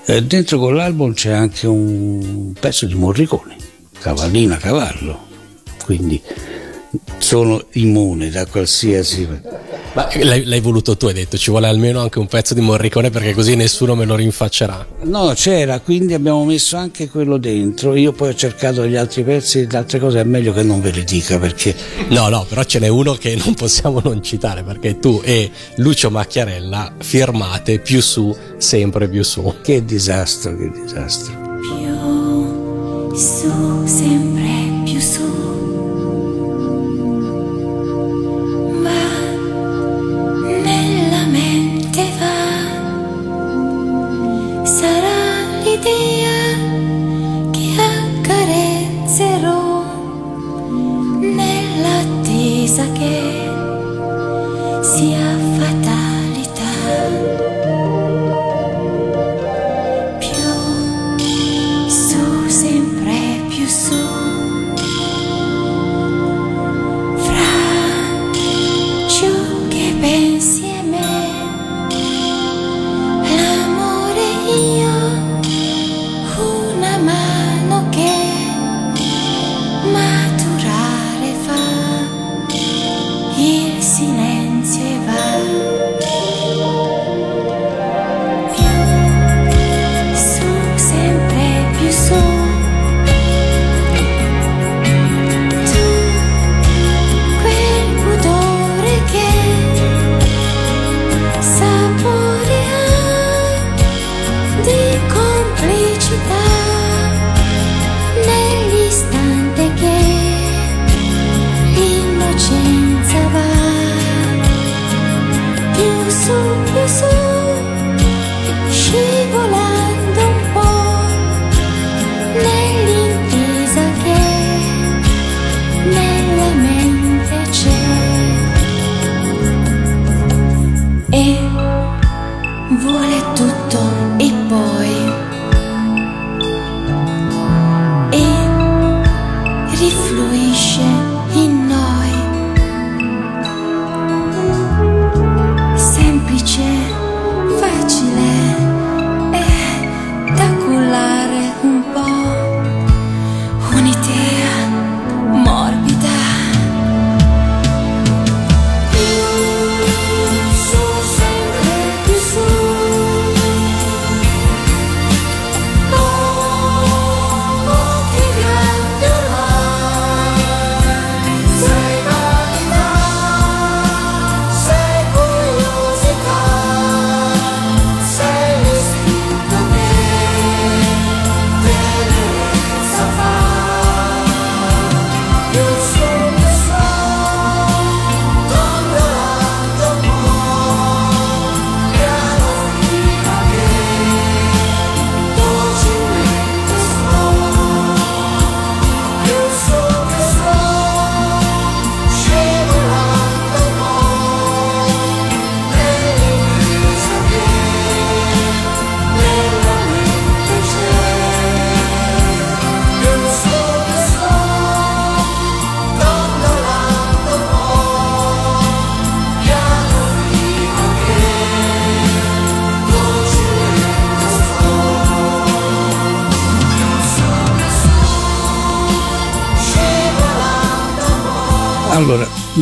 Eh, dentro con l'album c'è anche un pezzo di Morricone, Cavallino a cavallo. Quindi sono immune da qualsiasi ma l'hai, l'hai, voluto tu, hai detto ci vuole almeno anche un pezzo di Morricone perché così nessuno me lo rinfaccerà. No, c'era, quindi abbiamo messo anche quello dentro. Io poi ho cercato gli altri pezzi, le altre cose è meglio che non ve le dica perché. No, no, però ce n'è uno che non possiamo non citare perché tu e Lucio Macchiarella firmate più su, sempre più su. Che disastro, che disastro. Più su, sempre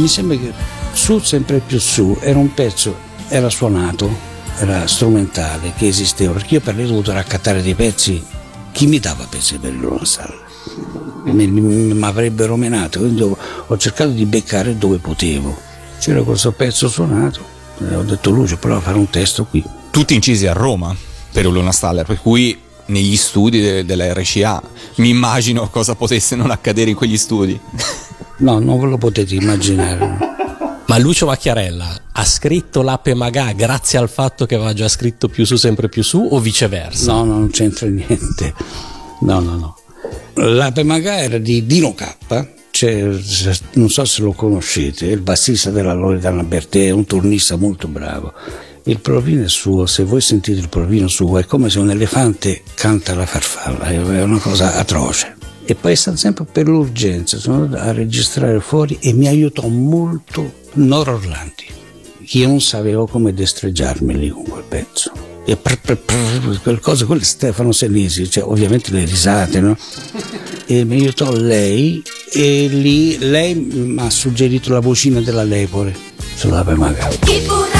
mi sembra che su sempre più su era un pezzo, era suonato, era strumentale, che esisteva, perché io per lei ho dovuto raccattare dei pezzi, chi mi dava pezzi per loro stalla? Mi, avrebbero menato, quindi ho, ho cercato di beccare dove potevo. C'era questo pezzo suonato, ho detto Lucio, prova a fare un testo qui. Tutti incisi a Roma per Ulona Staller, per cui negli studi de- della RCA mi immagino cosa potesse non accadere in quegli studi. [LAUGHS] No, non ve lo potete immaginare. Ma Lucio Macchiarella ha scritto l'Ape Magà grazie al fatto che aveva già scritto più su sempre più su o viceversa? No, no non c'entra niente. No, no, no. L'Ape Magà era di Dino K. C'è, non so se lo conoscete, è il bassista della Loredana Bertè, è un turnista molto bravo. Il provino è suo, se voi sentite il provino suo è come se un elefante canta la farfalla, è una cosa atroce E poi è stato sempre per l'urgenza, sono andato a registrare fuori e mi aiutò molto Noro Orlandi. Io non sapevo come destreggiarmi lì con quel pezzo. E prr, prr, prr, quel cosa, quello è Stefano Senesi, cioè ovviamente le risate, no? [LAUGHS] E mi aiutò lei e lì lei mi ha suggerito la vocina della Lepore sulla Pemaga.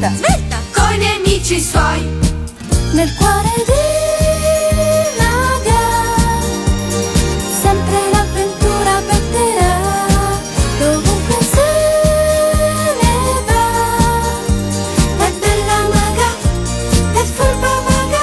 Dritta, svelta, coi nemici suoi. Nel cuore di Naga, sempre l'avventura petterà. Dovunque se ne va. È bella maga, è furba maga,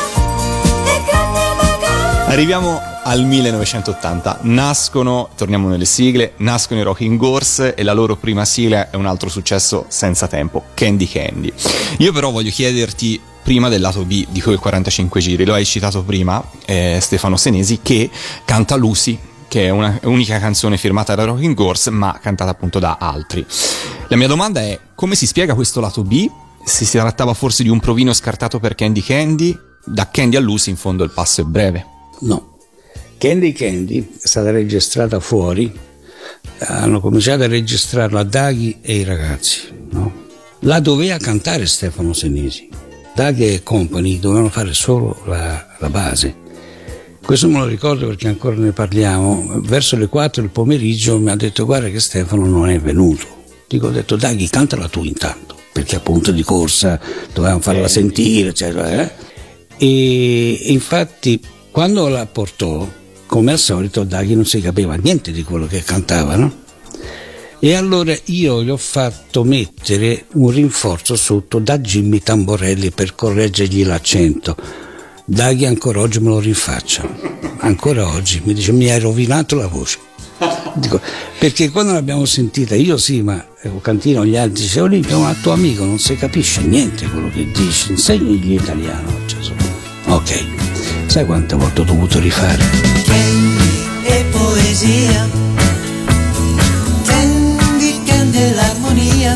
è grande maga. Arriviamo al 1980, nascono, torniamo nelle sigle, nascono i Rocking Horse e la loro prima sigla è un altro successo senza tempo, Candy Candy. Io però voglio chiederti prima del lato B di quei 45 giri, lo hai citato prima, eh, Stefano Senesi, che canta Lucy, che è una unica canzone firmata da Rocking Horse ma cantata appunto da altri. La mia domanda è come si spiega questo lato B? Se si trattava forse di un provino scartato per Candy Candy? Da Candy a Lucy in fondo il passo è breve. No. Candy Candy è stata registrata fuori, hanno cominciato a registrarla Daghi e i ragazzi. No? La doveva cantare Stefano Senesi. Daghi e company dovevano fare solo la, la base. Questo me lo ricordo perché ancora ne parliamo. Verso le 4 del pomeriggio mi ha detto guarda che Stefano non è venuto. Dico, ho detto Daghi cantala tu intanto, perché appunto di corsa dovevamo farla sentire, eccetera. Eh? E infatti quando la portò, come al solito, Daghi non si capiva niente di quello che cantava, no? E allora io gli ho fatto mettere un rinforzo sotto da Jimmy Tamborelli per correggergli l'accento. Daghi ancora oggi me lo rinfaccia, ancora oggi mi dice mi hai rovinato la voce. Dico, perché quando l'abbiamo sentita, io sì, ma ero cantino gli altri dice Olimpia, ma tuo amico non si capisce niente quello che dici, insegnagli italiano. Cioè, ok, sai quante volte ho dovuto rifare? Candy e poesia, Candy è l'armonia,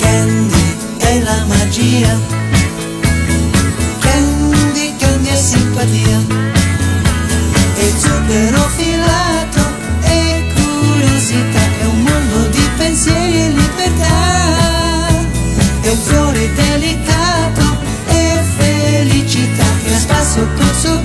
Candy è la magia, Candy, Candy è simpatia, e zucchero filato e curiosità, è un mondo di pensieri e libertà, è un fiore delicato e felicità. Che a spasso col suo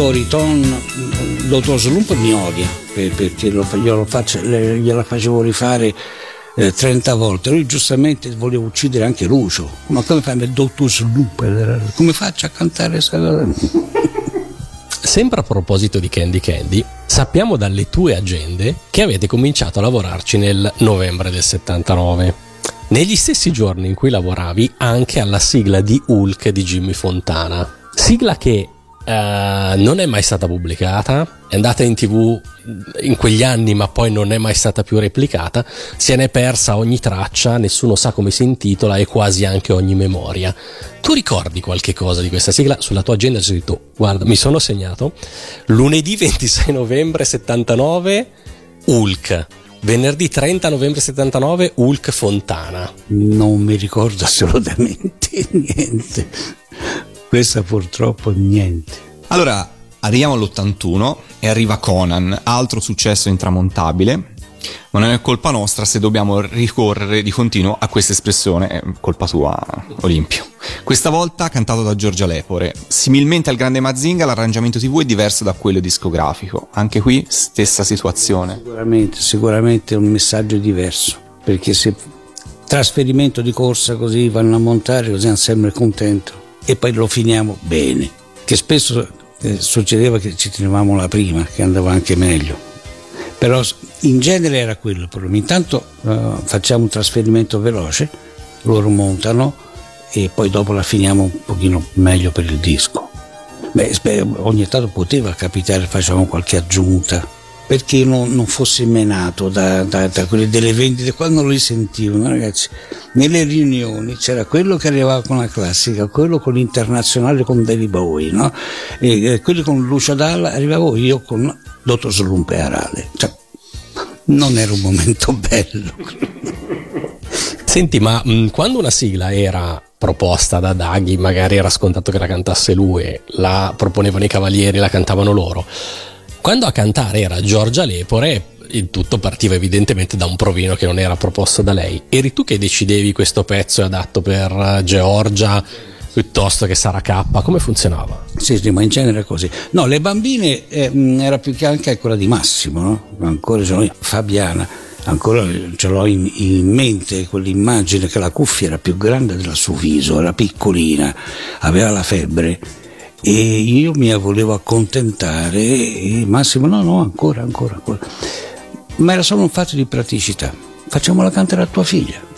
cioè, Toriton, dottor Slump mi odia per- perché lo, fa- io lo faccio, gliela facevo rifare eh, 30 volte. Lui giustamente voleva uccidere anche Lucio. Ma come fai mettere dottor Slump? Come faccio a cantare questa cosa? Sempre a proposito di Candy Candy, sappiamo dalle tue agende che avete cominciato a lavorarci nel novembre del 79. Negli stessi giorni in cui lavoravi anche alla sigla di Hulk di Jimmy Fontana. Sigla che eh, non è mai stata pubblicata, è andata in tv in quegli anni ma poi non è mai stata più replicata, se ne è persa ogni traccia, nessuno sa come si intitola e quasi anche ogni memoria. Tu ricordi qualche cosa di questa sigla? Sulla tua agenda c'è scritto, guarda, mi sono segnato, lunedì 26 novembre 79, Hulk. Venerdì 30 novembre 79, Hulk Fontana. Non mi ricordo assolutamente [LAUGHS] niente. Questa purtroppo niente. Allora, arriviamo all'81 e arriva Conan, altro successo intramontabile. Ma non è colpa nostra se dobbiamo ricorrere di continuo a questa espressione, è colpa tua, Olimpio. Questa volta cantato da Giorgia Lepore. Similmente al grande Mazinga, l'arrangiamento TV è diverso da quello discografico. Anche qui, stessa situazione. Sicuramente, sicuramente è un messaggio diverso. Perché se trasferimento di corsa così vanno a montare, così siamo sempre contento. E poi lo finiamo bene. Che spesso eh, succedeva che ci tenevamo la prima, che andava anche meglio però in genere era quello il problema. Intanto uh, facciamo un trasferimento veloce, loro montano e poi dopo la finiamo un pochino meglio per il disco. Beh, ogni tanto poteva capitare, facciamo qualche aggiunta, perché non, non fossi menato da, da, da, quelle delle vendite, quando li sentivo, ragazzi, nelle riunioni c'era quello che arrivava con la classica, quello con l'internazionale con David Bowie, no? e, e quello con Lucio Dalla, arrivavo io con Dottor Slumpe Arale. Cioè, non era un momento [LAUGHS] bello. Senti, ma mh, quando una sigla era proposta da Daghi, magari era scontato che la cantasse lui, la proponevano i cavalieri, la cantavano loro. Quando a cantare era Giorgia Lepore, il tutto partiva evidentemente da un provino che non era proposto da lei. Eri tu che decidevi questo pezzo adatto per Georgia piuttosto che Sara K? Come funzionava? Sì, sì, ma in genere è così. No, le bambine eh, era più che anche quella di Massimo, no? Ancora l'ho io, Fabiana, ancora ce l'ho in, in, mente quell'immagine che la cuffia era più grande del suo viso, era piccolina, aveva la febbre e io mi volevo accontentare e Massimo no, no, ancora, ancora, ancora. Ma era solo un fatto di praticità. Facciamola cantare a tua figlia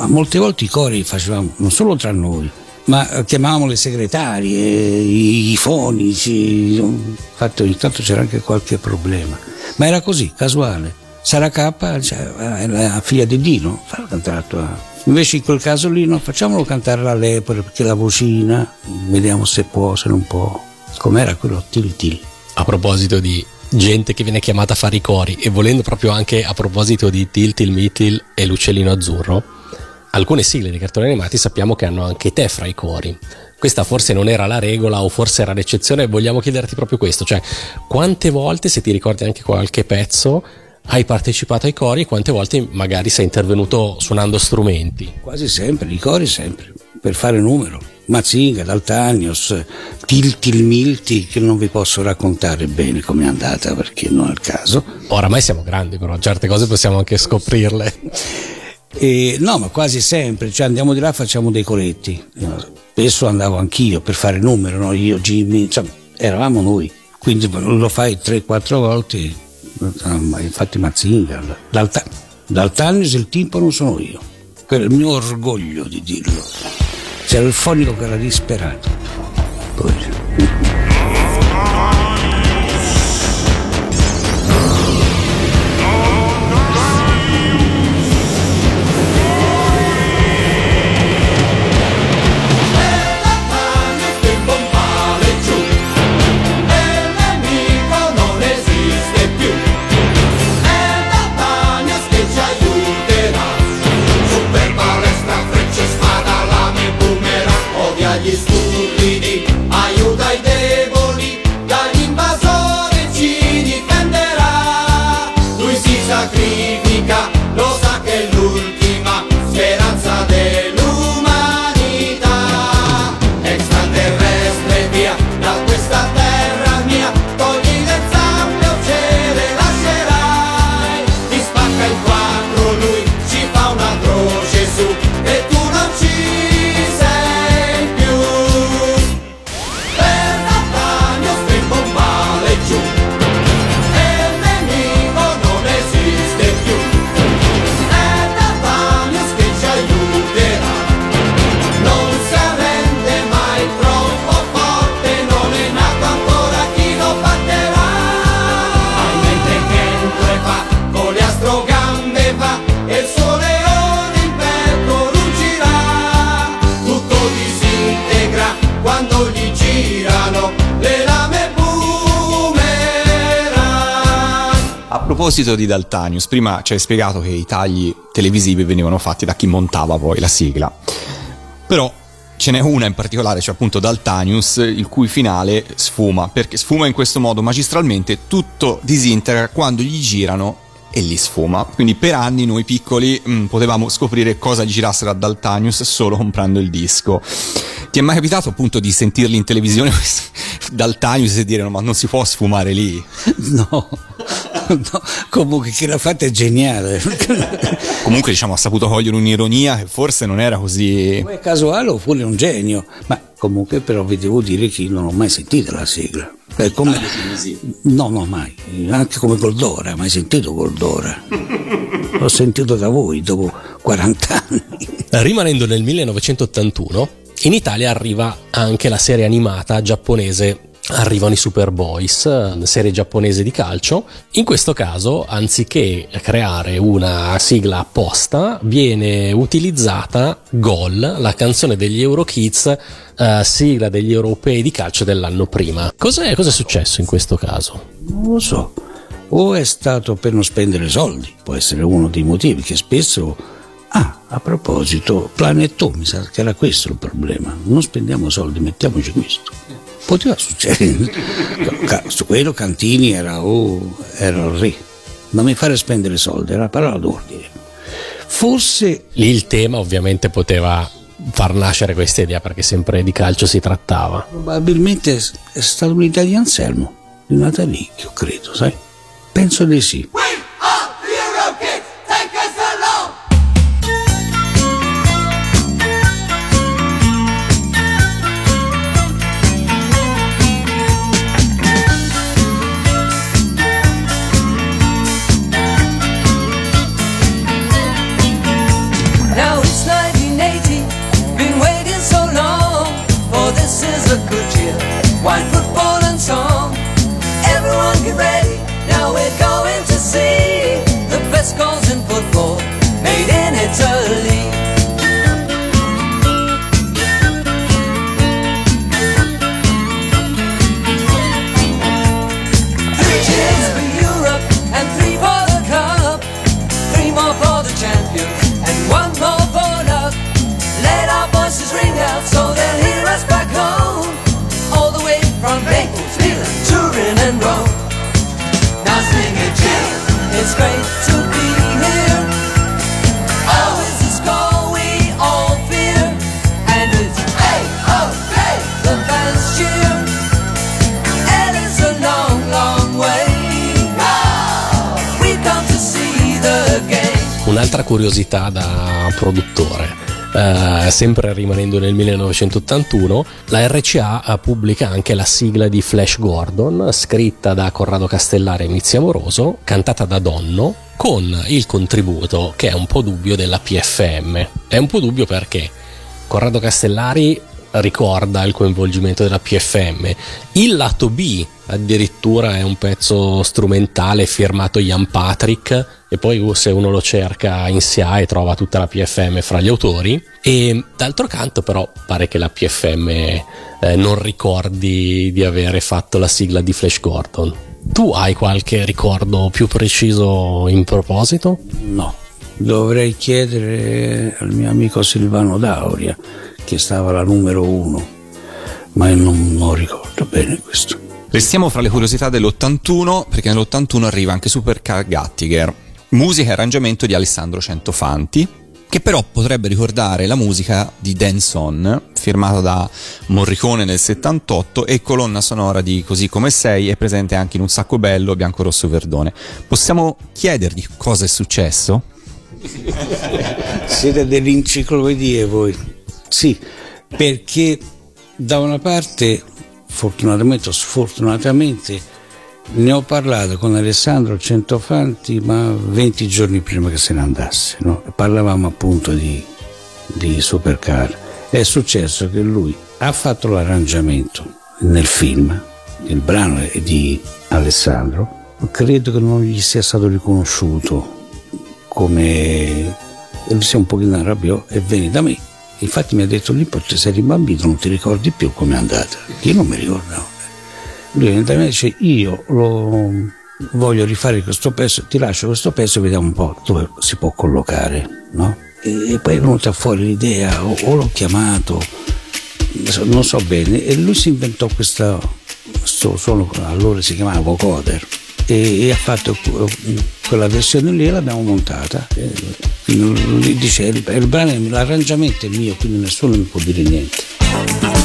ma molte volte i cori facevamo non solo tra noi, ma chiamavamo le segretarie, i, fonici, infatti ogni tanto c'era anche qualche problema, ma era così, casuale. Sara K, cioè, è la figlia di Dino, farò cantare la tua. Invece in quel caso lì no, facciamolo cantare la lepore perché la vocina, vediamo se può, se non può. Com'era quello til til. A proposito di gente che viene chiamata a fare i cori e volendo proprio anche a proposito di Tiltil Mitil e l'uccellino azzurro, alcune sigle di cartoni animati sappiamo che hanno anche te fra i cori. Questa forse non era la regola o forse era l'eccezione, vogliamo chiederti proprio questo, cioè quante volte, se ti ricordi anche qualche pezzo, hai partecipato ai cori e quante volte magari sei intervenuto suonando strumenti? Quasi sempre, i cori sempre, per fare numero. Mazinga, Daltanios, Tiltil Milti, che non vi posso raccontare bene com'è andata perché non è il caso. Oramai siamo grandi, però certe cose possiamo anche scoprirle. E, no, ma quasi sempre, cioè andiamo di là facciamo dei coretti. Spesso andavo anch'io per fare numero, no? io, Jimmy, insomma, eravamo noi. Quindi lo fai 3-4 volte, infatti Mazinga, Daltanios il timpano sono io. Quello è il mio orgoglio di dirlo. C'era il fonico che era disperato. Poi, proposito di Daltanius, prima ci hai spiegato che i tagli televisivi venivano fatti da chi montava poi la sigla. Però ce n'è una in particolare, cioè appunto Daltanius, il cui finale sfuma, perché sfuma in questo modo magistralmente, tutto disintegra quando gli girano e li sfuma. Quindi per anni noi piccoli mh, potevamo scoprire cosa girassero a Daltanius solo comprando il disco. Ti è mai capitato appunto di sentirli in televisione [LAUGHS] Daltanius e dire no ma non si può sfumare lì? [LAUGHS] No, [LAUGHS] no comunque che l'ha fatta è geniale. comunque diciamo ha saputo cogliere un'ironia che forse non era così... Poi è casuale oppure un genio, ma comunque però vi devo dire che non ho mai sentito la sigla. Beh, come... No, no, mai. Anche come Goldora, mai sentito Goldora. [LAUGHS] L'ho sentito da voi dopo 40 anni. Rimanendo nel 1981, in Italia arriva anche la serie animata giapponese arrivano i Superboys, serie giapponese di calcio. In questo caso, anziché creare una sigla apposta, viene utilizzata Gol, la canzone degli Eurokids, eh, sigla degli europei di calcio dell'anno prima. Cos'è, cos'è successo in questo caso? Non lo so. O è stato per non spendere soldi, può essere uno dei motivi che spesso Ah, a proposito, Planet mi sa che era questo il problema. Non spendiamo soldi, mettiamoci questo poteva succedere. Su quello Cantini era, oh, era il re. Non mi fare spendere soldi, era la parola d'ordine. Forse... Lì il tema ovviamente poteva far nascere questa idea perché sempre di calcio si trattava. Probabilmente è stato un'idea di Anselmo, di Natalicchio, credo, sai? Penso di sì. Un'altra curiosità da produttore. Uh, sempre rimanendo nel 1981, la RCA eh, pubblica anche la sigla di Flash Gordon, scritta da Corrado Castellari e Mizia Moroso, cantata da Donno, con il contributo che è un po' dubbio della PFM. È un po' dubbio perché Corrado Castellari ricorda il coinvolgimento della PFM. Il lato B addirittura è un pezzo strumentale firmato Ian Patrick e poi se uno lo cerca in SIAE trova tutta la PFM fra gli autori e d'altro canto però pare che la PFM eh, non ricordi di avere fatto la sigla di Flash Gordon. Tu hai qualche ricordo più preciso in proposito? No, dovrei chiedere al mio amico Silvano Dauria che stava la numero uno, ma io non, non ricordo bene questo. Restiamo fra le curiosità dell'81 perché nell'81 arriva anche Supercar Gattiger, musica e arrangiamento di Alessandro Centofanti, che però potrebbe ricordare la musica di Dance On, firmata da Morricone nel 78 e colonna sonora di Così come sei è presente anche in Un sacco bello, Bianco Rosso Verdone. Possiamo chiedergli cosa è successo? Siete delle enciclopedie voi. Sì, perché da una parte, fortunatamente o sfortunatamente, ne ho parlato con Alessandro Centofanti, ma 20 giorni prima che se ne andasse. No? Parlavamo appunto di, di Supercar. È successo che lui ha fatto l'arrangiamento nel film, il brano è di Alessandro, credo che non gli sia stato riconosciuto come lui si è un pochino arrabbiò e venne da me Infatti mi ha detto perché sei un bambino, non ti ricordi più com'è andata. Io non mi ricordavo. Lui da me dice io lo, voglio rifare questo pezzo, ti lascio questo pezzo e vediamo un po' dove si può collocare, no? E, e poi è venuta fuori l'idea, o, o l'ho chiamato, non so bene, e lui si inventò questo suono, allora si chiamava vocoder, e, e ha fatto quella versione lì e l'abbiamo montata. Quindi dice, il, il brano, l'arrangiamento è mio, quindi nessuno mi può dire niente.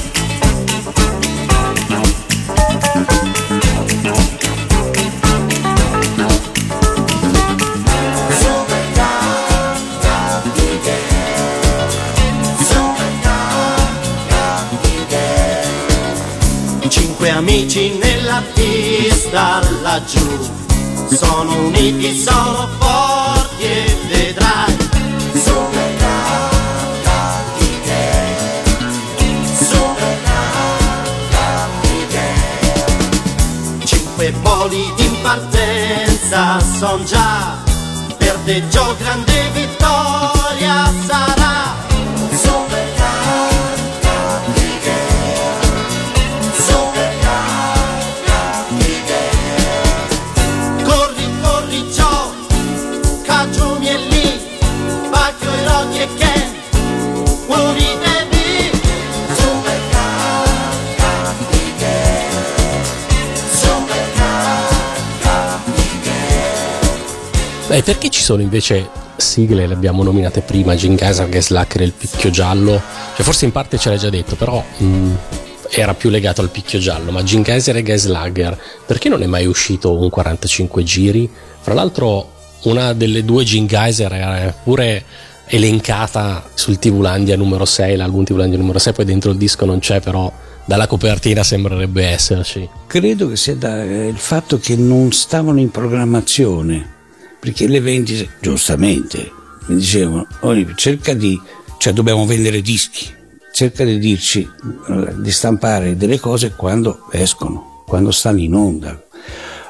Laggiù sono uniti, sono forti e vedrai. Cinque voli in partenza son già, per te Gio grande vittoria sarà. Beh, perché ci sono invece sigle, le abbiamo nominate prima, Gingaser, Gaslacker e il picchio giallo? Cioè, forse in parte ce l'hai già detto, però mh, era più legato al picchio giallo, ma Gingaser e Gaslager, perché non è mai uscito un 45 giri? Fra l'altro, una delle due Gingaser era pure elencata sul TV-Landia numero 6, l'album TV-Landia numero 6, poi dentro il disco non c'è, però dalla copertina sembrerebbe esserci. Credo che sia da, eh, il fatto che non stavano in programmazione, perché le vendite, giustamente, mi dicevano, "Oni, cerca di, cioè dobbiamo vendere dischi, cerca di dirci, eh, di stampare delle cose quando escono, quando stanno in onda.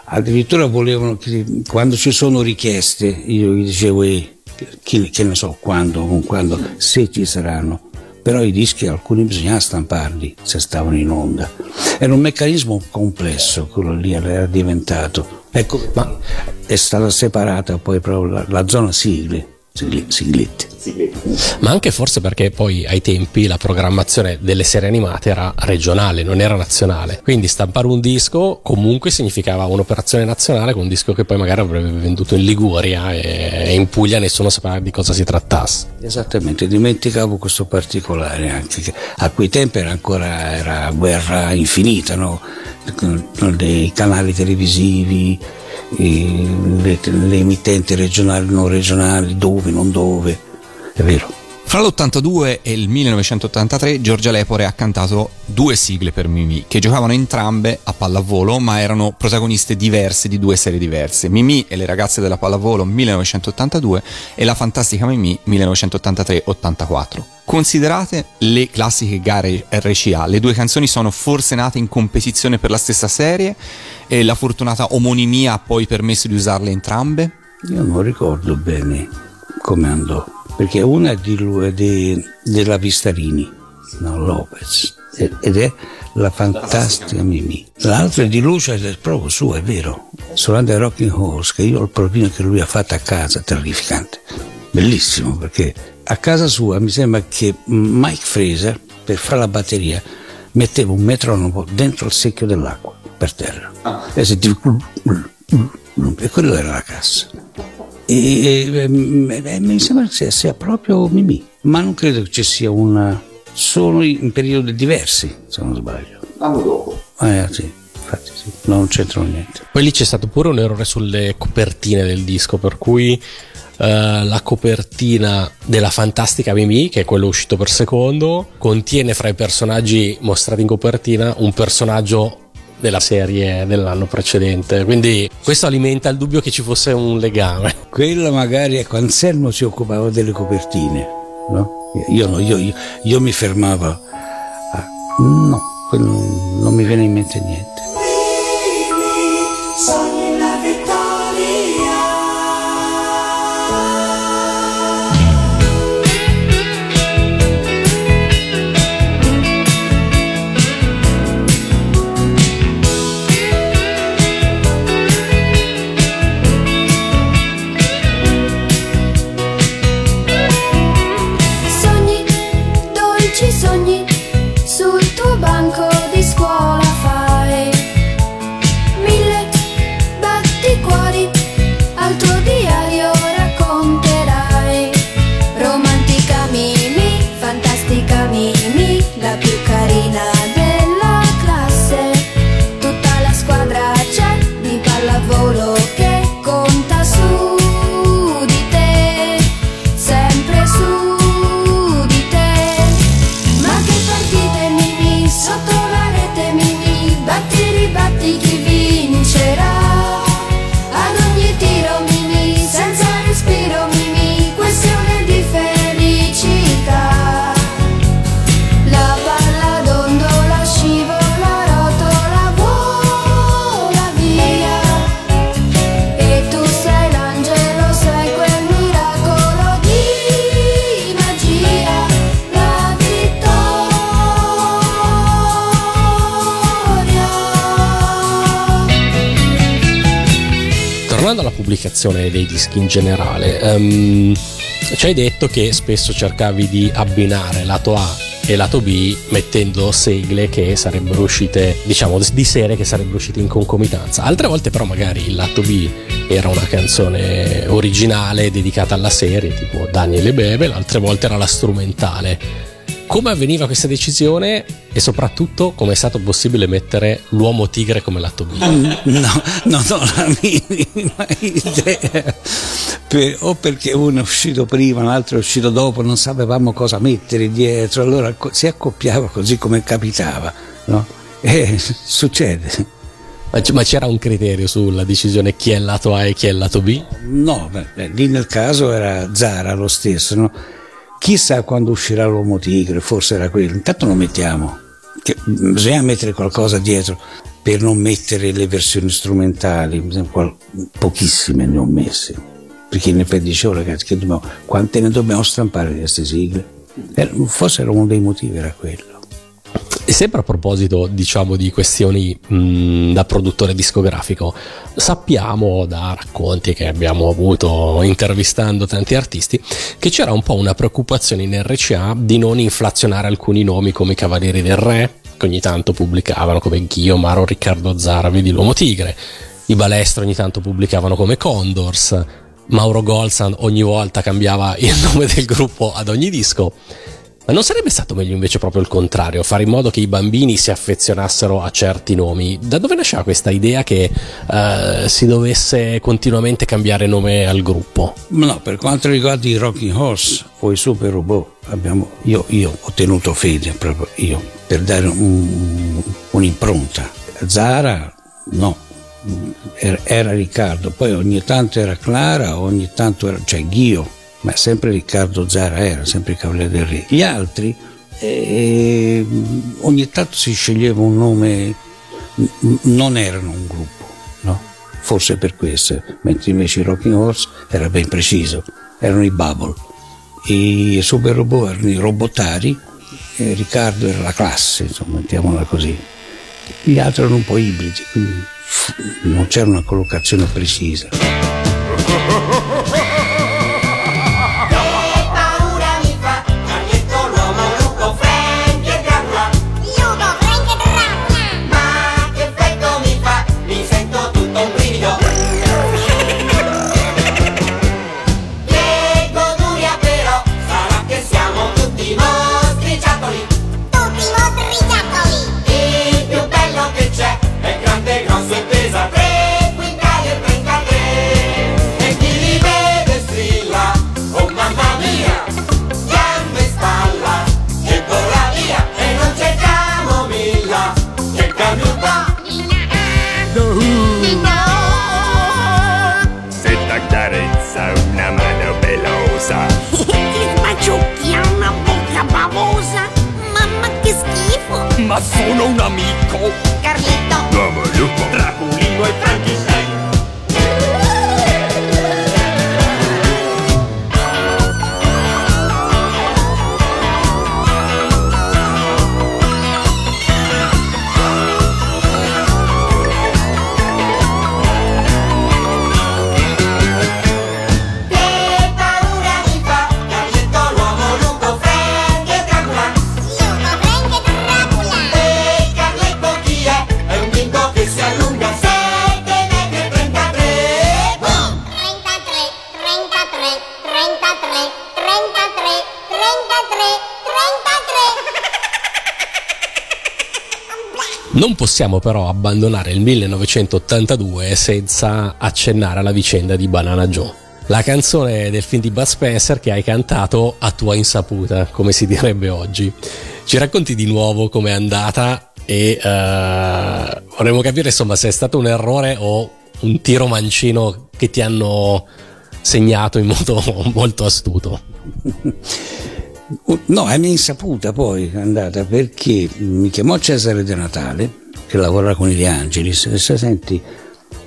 Addirittura volevano che quando ci sono richieste, io gli dicevo, "Eh, chi- che ne so quando, con quando, se ci saranno. Però i dischi alcuni bisognava stamparli se stavano in onda. Era un meccanismo complesso, quello lì era diventato. Ecco, ma è stata separata poi proprio la, la zona sigle, sigli- siglette. Ma anche forse perché poi ai tempi la programmazione delle serie animate era regionale, non era nazionale. Quindi stampare un disco comunque significava un'operazione nazionale con un disco che poi magari avrebbe venduto in Liguria e in Puglia nessuno sapeva di cosa si trattasse. Esattamente, dimenticavo questo particolare anche, che a quei tempi era ancora era guerra infinita, no? Dei canali televisivi, eh, le, le emittenti regionali, non regionali, dove, non dove, è vero. Fra l'82 e il 1983 Giorgia Lepore ha cantato due sigle per Mimì che giocavano entrambe a pallavolo ma erano protagoniste diverse di due serie diverse. Mimì e le ragazze della pallavolo 1982 e la fantastica Mimì 1983-84. Considerate le classiche gare RCA, le due canzoni sono forse nate in competizione per la stessa serie e la fortunata omonimia ha poi permesso di usarle entrambe? Io non ricordo bene come andò, perché una è di lui, è di- della Vistarini, no, Lopez, e- ed è la fantastica Mimì. L'altra è di Lucia ed è proprio sua, è vero. Solanda Rocking Horse, che io ho il provino che lui ha fatto a casa, terrificante. Bellissimo, perché a casa sua mi sembra che Mike Fraser, per fare la batteria, metteva un metronomo dentro il secchio dell'acqua, per terra. E sentivi... E quello era la cassa. E, e, e, mi sembra che sia, sia proprio Mimì, ma non credo che ci sia una. Sono in periodi diversi, se non sbaglio. L'anno dopo. Eh sì, infatti sì, non c'entrano niente. Poi lì c'è stato pure un errore sulle copertine del disco, per cui eh, la copertina della Fantastica Mimì, che è quello uscito per secondo, contiene fra i personaggi mostrati in copertina un personaggio della serie dell'anno precedente. Quindi questo alimenta il dubbio che ci fosse un legame. Quella magari, ecco, Anselmo si occupava delle copertine, no? Io, no, io, io, io mi fermavo a... No, quello non mi viene in mente niente. Pubblicazione dei dischi in generale, um, ci hai detto che spesso cercavi di abbinare lato A e lato B mettendo sigle che sarebbero uscite, diciamo, di serie che sarebbero uscite in concomitanza. Altre volte però magari il lato B era una canzone originale dedicata alla serie, tipo Daniele Bebe, altre volte era la strumentale come avveniva questa decisione e soprattutto come è stato possibile mettere l'uomo tigre come lato B? No, non ho la minima idea. Per, o perché uno è uscito prima, l'altro è uscito dopo, non sapevamo cosa mettere dietro, allora si accoppiava così come capitava, no? E succede. Ma c'era un criterio sulla decisione chi è lato A e chi è lato B? No, beh, lì nel caso era Zara lo stesso, no? Chissà quando uscirà l'uomo tigre, forse era quello. Intanto lo mettiamo. Che bisogna mettere qualcosa dietro per non mettere le versioni strumentali. Pochissime ne ho messe. Perché in effetti dicevo, ragazzi, che dobbiamo, quante ne dobbiamo stampare di queste sigle? Forse era uno dei motivi, era quello. E sempre a proposito, diciamo, di questioni mh, da produttore discografico, sappiamo da racconti che abbiamo avuto intervistando tanti artisti che c'era un po' una preoccupazione in RCA di non inflazionare alcuni nomi come i Cavalieri del Re, che ogni tanto pubblicavano come Ghio, Maro, Riccardo Zara, vedi l'Uomo Tigre, i Balestro ogni tanto pubblicavano come Condors, Mauro Golsan ogni volta cambiava il [LAUGHS] nome del gruppo ad ogni disco. Ma non sarebbe stato meglio invece proprio il contrario, fare in modo che i bambini si affezionassero a certi nomi? Da dove nasceva questa idea che uh, si dovesse continuamente cambiare nome al gruppo? No, per quanto riguarda i Rocking Horse o i Super Robot, abbiamo, io, io, ho tenuto fede proprio io per dare un, un'impronta. Zara, no, era, era, Riccardo, poi ogni tanto era Clara, ogni tanto era, cioè Ghio ma sempre Riccardo Zara era, sempre il Cavaliere del Re. Gli altri, eh, ogni tanto si sceglieva un nome, non erano un gruppo, no? Forse per questo, mentre invece i Rocking Horse era ben preciso, erano i Bubble. I Super Robot erano i robotari, e Riccardo era la classe, insomma, mettiamola così. Gli altri erano un po' ibridi, quindi non c'era una collocazione precisa. Ma sono un amico. Carlito. Draculino e Frankenstein Non possiamo però abbandonare il 1982 senza accennare alla vicenda di Banana Joe. La canzone del film di Bud Spencer che hai cantato a tua insaputa, come si direbbe oggi. Ci racconti di nuovo com'è andata e eh, vorremmo capire insomma se è stato un errore o un tiro mancino che ti hanno segnato in modo [LAUGHS] molto astuto. [LAUGHS] No, è mia insaputa poi è andata perché mi chiamò Cesare De Natale, che lavora con gli Angelis, e se senti,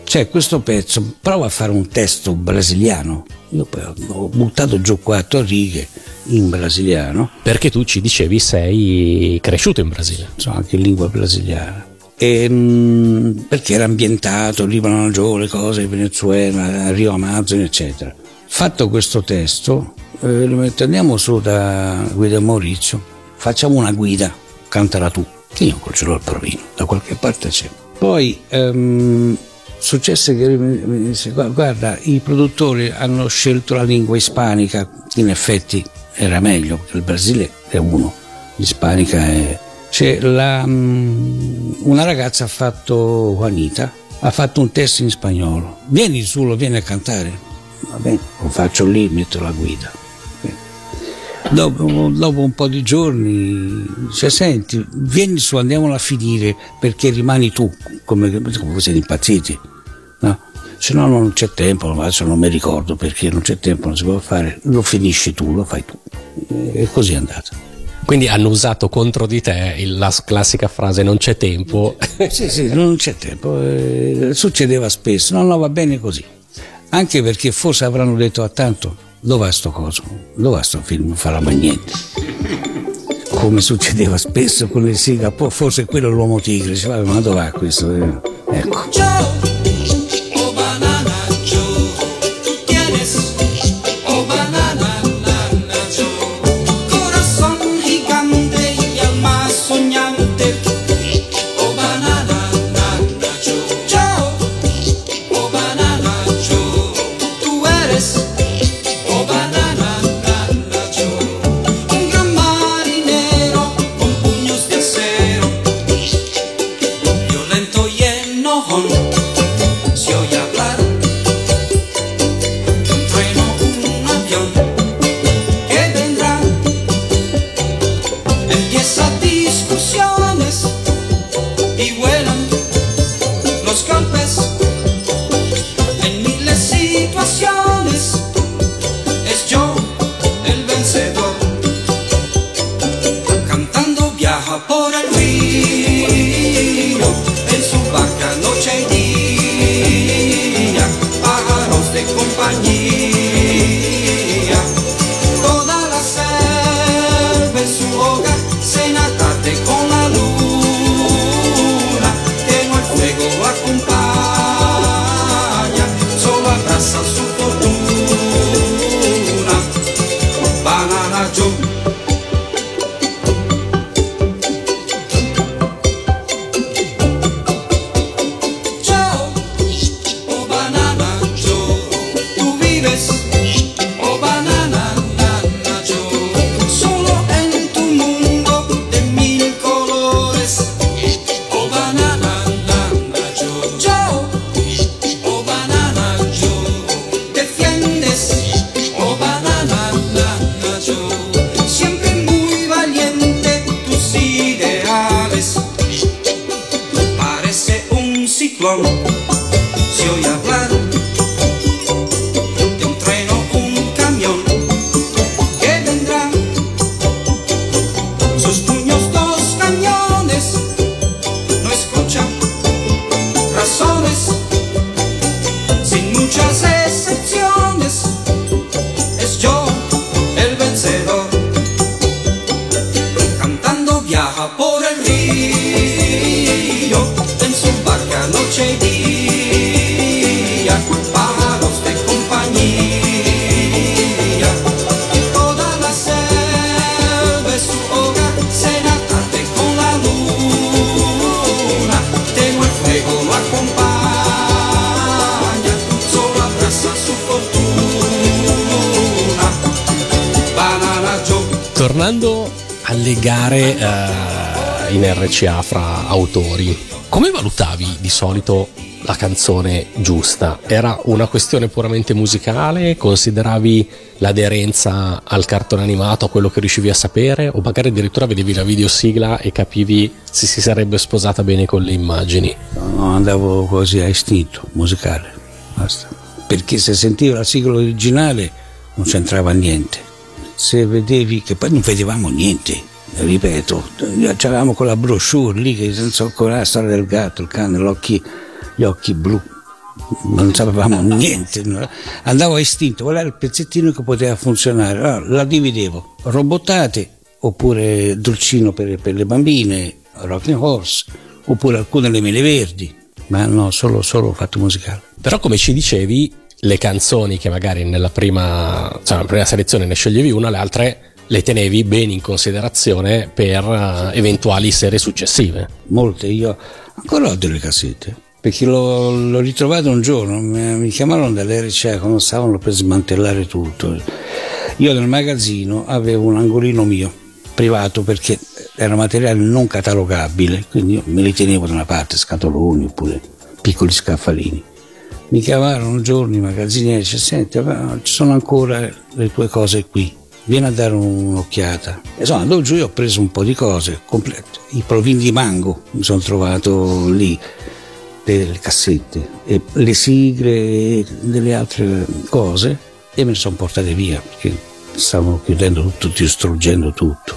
c'è questo pezzo, prova a fare un testo brasiliano. Io poi ho buttato giù quattro righe in brasiliano. Perché tu ci dicevi sei cresciuto in Brasile. Sono anche in lingua brasiliana. E, mh, perché era ambientato Libano le cose, Venezuela, Rio Amazon, eccetera. Fatto questo testo, eh, andiamo su da Guida Maurizio, facciamo una guida, cantala tu. Che io ce l'ho il provino, da qualche parte c'è. Poi ehm, successe che mi- disse, "Gua- guarda, i produttori hanno scelto la lingua ispanica, in effetti era meglio, perché il Brasile è uno, l'ispanica è... C'è la, mm, una ragazza ha fatto, Juanita, ha fatto un test in spagnolo. Vieni su, lo vieni a cantare. Va bene, lo faccio lì, metto la guida. Dopo, dopo un po' di giorni, cioè, senti, vieni su, andiamola a finire perché rimani tu, come, come siete impazziti. No? Se no non c'è tempo, adesso non mi ricordo perché non c'è tempo, non si può fare, lo finisci tu, lo fai tu. E così è andata. Quindi hanno usato contro di te la classica frase non c'è tempo. [LAUGHS] Sì, sì, non c'è tempo, eh, succedeva spesso, no, no, va bene così. Anche perché forse avranno detto a tanto, dov'è sto coso? Dov'è sto film? Non farà mai niente. Come succedeva spesso con le siga, forse quello è l'uomo tigre, dice, "Vabbè, ma dov'è questo? Ecco. Oh you. Canzone giusta? Era una questione puramente musicale? Consideravi l'aderenza al cartone animato, a quello che riuscivi a sapere? O magari addirittura vedevi la videosigla e capivi se si sarebbe sposata bene con le immagini? No, andavo così a istinto musicale, basta. Perché se sentivo la sigla originale non c'entrava niente. Se vedevi, che poi non vedevamo niente, ripeto, c'avevamo quella brochure lì che so ancora la storia del gatto, il cane, gli occhi, gli occhi blu, non sapevamo niente, andavo a istinto, qual era il pezzettino che poteva funzionare, allora, la dividevo, robottate oppure dolcino per, per le bambine, rocking horse, oppure alcune le mele verdi, ma no, solo, solo fatto musicale. Però come ci dicevi, le canzoni che magari nella prima, cioè nella prima selezione ne sceglievi una, le altre le tenevi bene in considerazione per uh, eventuali serie successive. Molte, io ancora ho delle cassette, perché l'ho, l'ho ritrovato un giorno, mi, chiamarono dall'RCA quando stavano per smantellare tutto. Io nel magazzino avevo un angolino mio, privato, perché era materiale non catalogabile, quindi io me li tenevo da una parte, scatoloni oppure piccoli scaffalini. Mi chiamarono un giorno i magazzinieri e dice, senti, ci sono ancora le tue cose qui, vieni a dare un'occhiata. E sono andato giù e ho preso un po' di cose, complete. i provini di mango mi sono trovato lì, delle cassette, e le sigle e delle altre cose e me le sono portate via perché stavano chiudendo tutto, distruggendo tutto.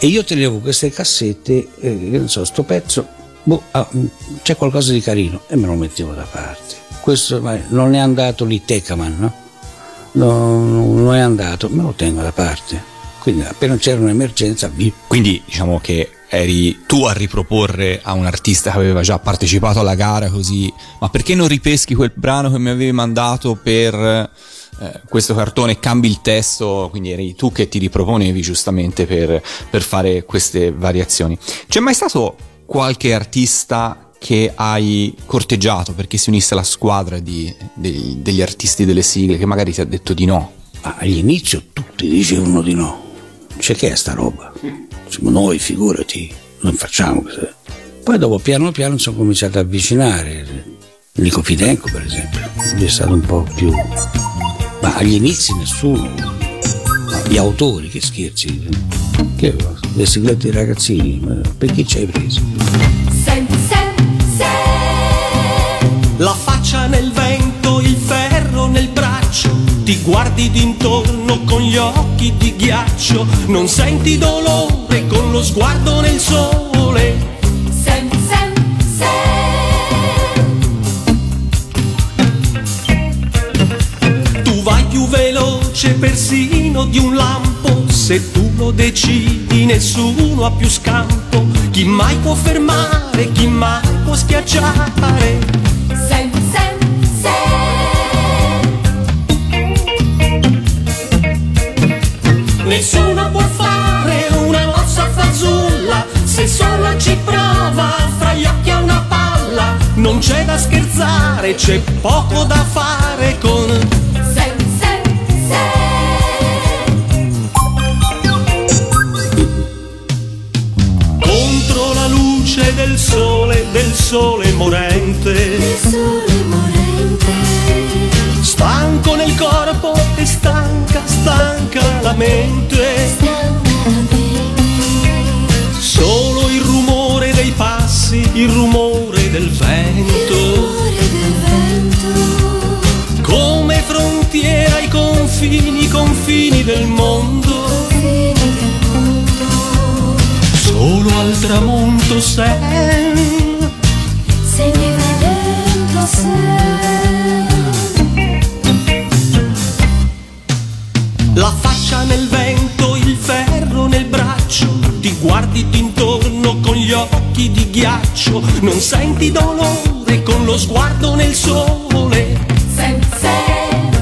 E io tenevo queste cassette, e non so, sto pezzo, boh, ah, c'è qualcosa di carino e me lo mettevo da parte. Questo non è andato lì Tecaman, no? non, non è andato, me lo tengo da parte. Quindi appena c'era un'emergenza, via. Quindi diciamo che eri tu a riproporre a un artista che aveva già partecipato alla gara così, ma perché non ripeschi quel brano che mi avevi mandato per eh, questo cartone e cambi il testo? Quindi eri tu che ti riproponevi giustamente per, per fare queste variazioni. C'è mai stato qualche artista che hai corteggiato perché si unisse alla squadra di, dei, degli artisti delle sigle che magari ti ha detto di no? All'inizio tutti dicevano di no. C'è che è sta roba? [LAUGHS] Siamo noi, figurati, non facciamo così. Poi dopo piano piano sono cominciato ad avvicinare. Nico Fidenco, per esempio, lui è stato un po' più. Ma agli inizi nessuno. Gli autori, che scherzi. Che le siglette dei ragazzini, ma per chi ci hai presi? La faccia nel vento, braccio, ti guardi d'intorno con gli occhi di ghiaccio, non senti dolore con lo sguardo nel sole. Sem, sem, Tu vai più veloce persino di un lampo, se tu lo decidi nessuno ha più scampo, chi mai può fermare, chi mai può schiacciare. Nessuno può fare una mossa fazulla se solo ci prova fra gli occhi a una palla. Non c'è da scherzare, c'è poco da fare con sem, sem, contro la luce del sole, del sole morente. Stanco nel corpo stanca la mente. Solo il rumore dei passi, il rumore del vento. Come frontiera ai confini, i confini del mondo. Solo al tramonto sei. Se mi vedendo sei. La faccia nel vento, il ferro nel braccio, ti guardi intorno con gli occhi di ghiaccio, non senti dolore con lo sguardo nel sole. Sem,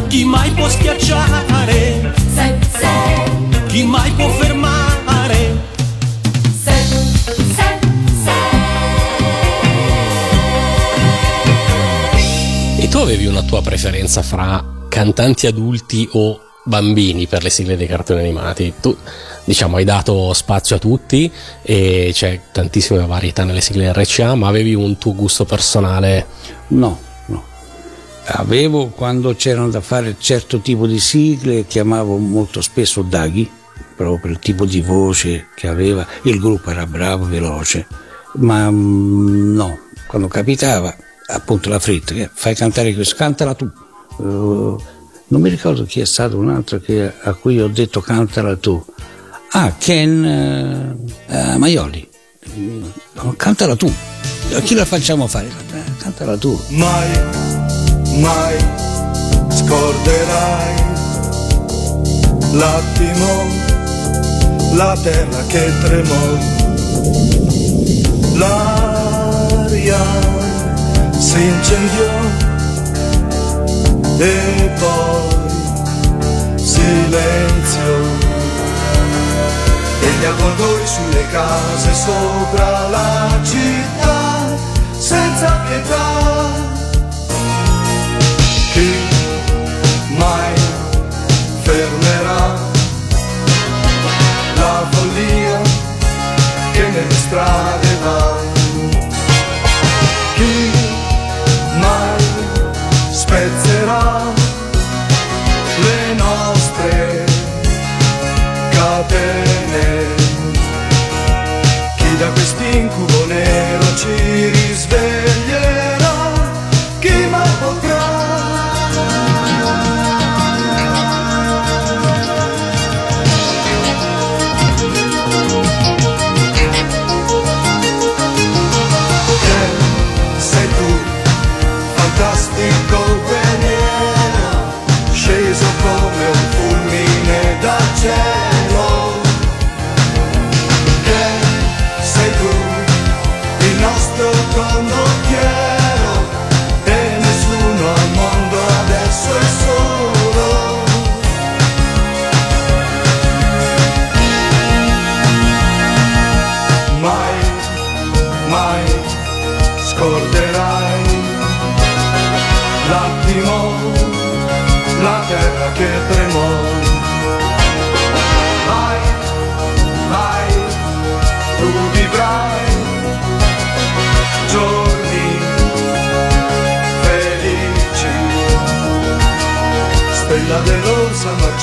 Chi mai può schiacciare? sem, Chi mai può fermare? sem, E tu avevi una tua preferenza fra cantanti adulti o bambini per le sigle dei cartoni animati? Tu, diciamo, hai dato spazio a tutti e c'è tantissima varietà nelle sigle RCA, ma avevi un tuo gusto personale? No, no. Avevo quando c'erano da fare certo tipo di sigle, chiamavo molto spesso Daghi, proprio per il tipo di voce che aveva, il gruppo era bravo, veloce, ma mm, no, quando capitava, appunto la fretta, fai cantare questo, cantala tu. Eh, non mi ricordo chi è stato un altro che- a cui ho detto cantala tu. Ah, Ken eh, eh, Maioli. Cantala tu. A chi la facciamo fare? Eh, Cantala tu. Mai, mai scorderai l'attimo, la terra che tremò, la via si incendiò e poi silenzio. E gli avvoltoi sulle case sopra la città senza pietà. Chi mai fermerà la follia che nelle strade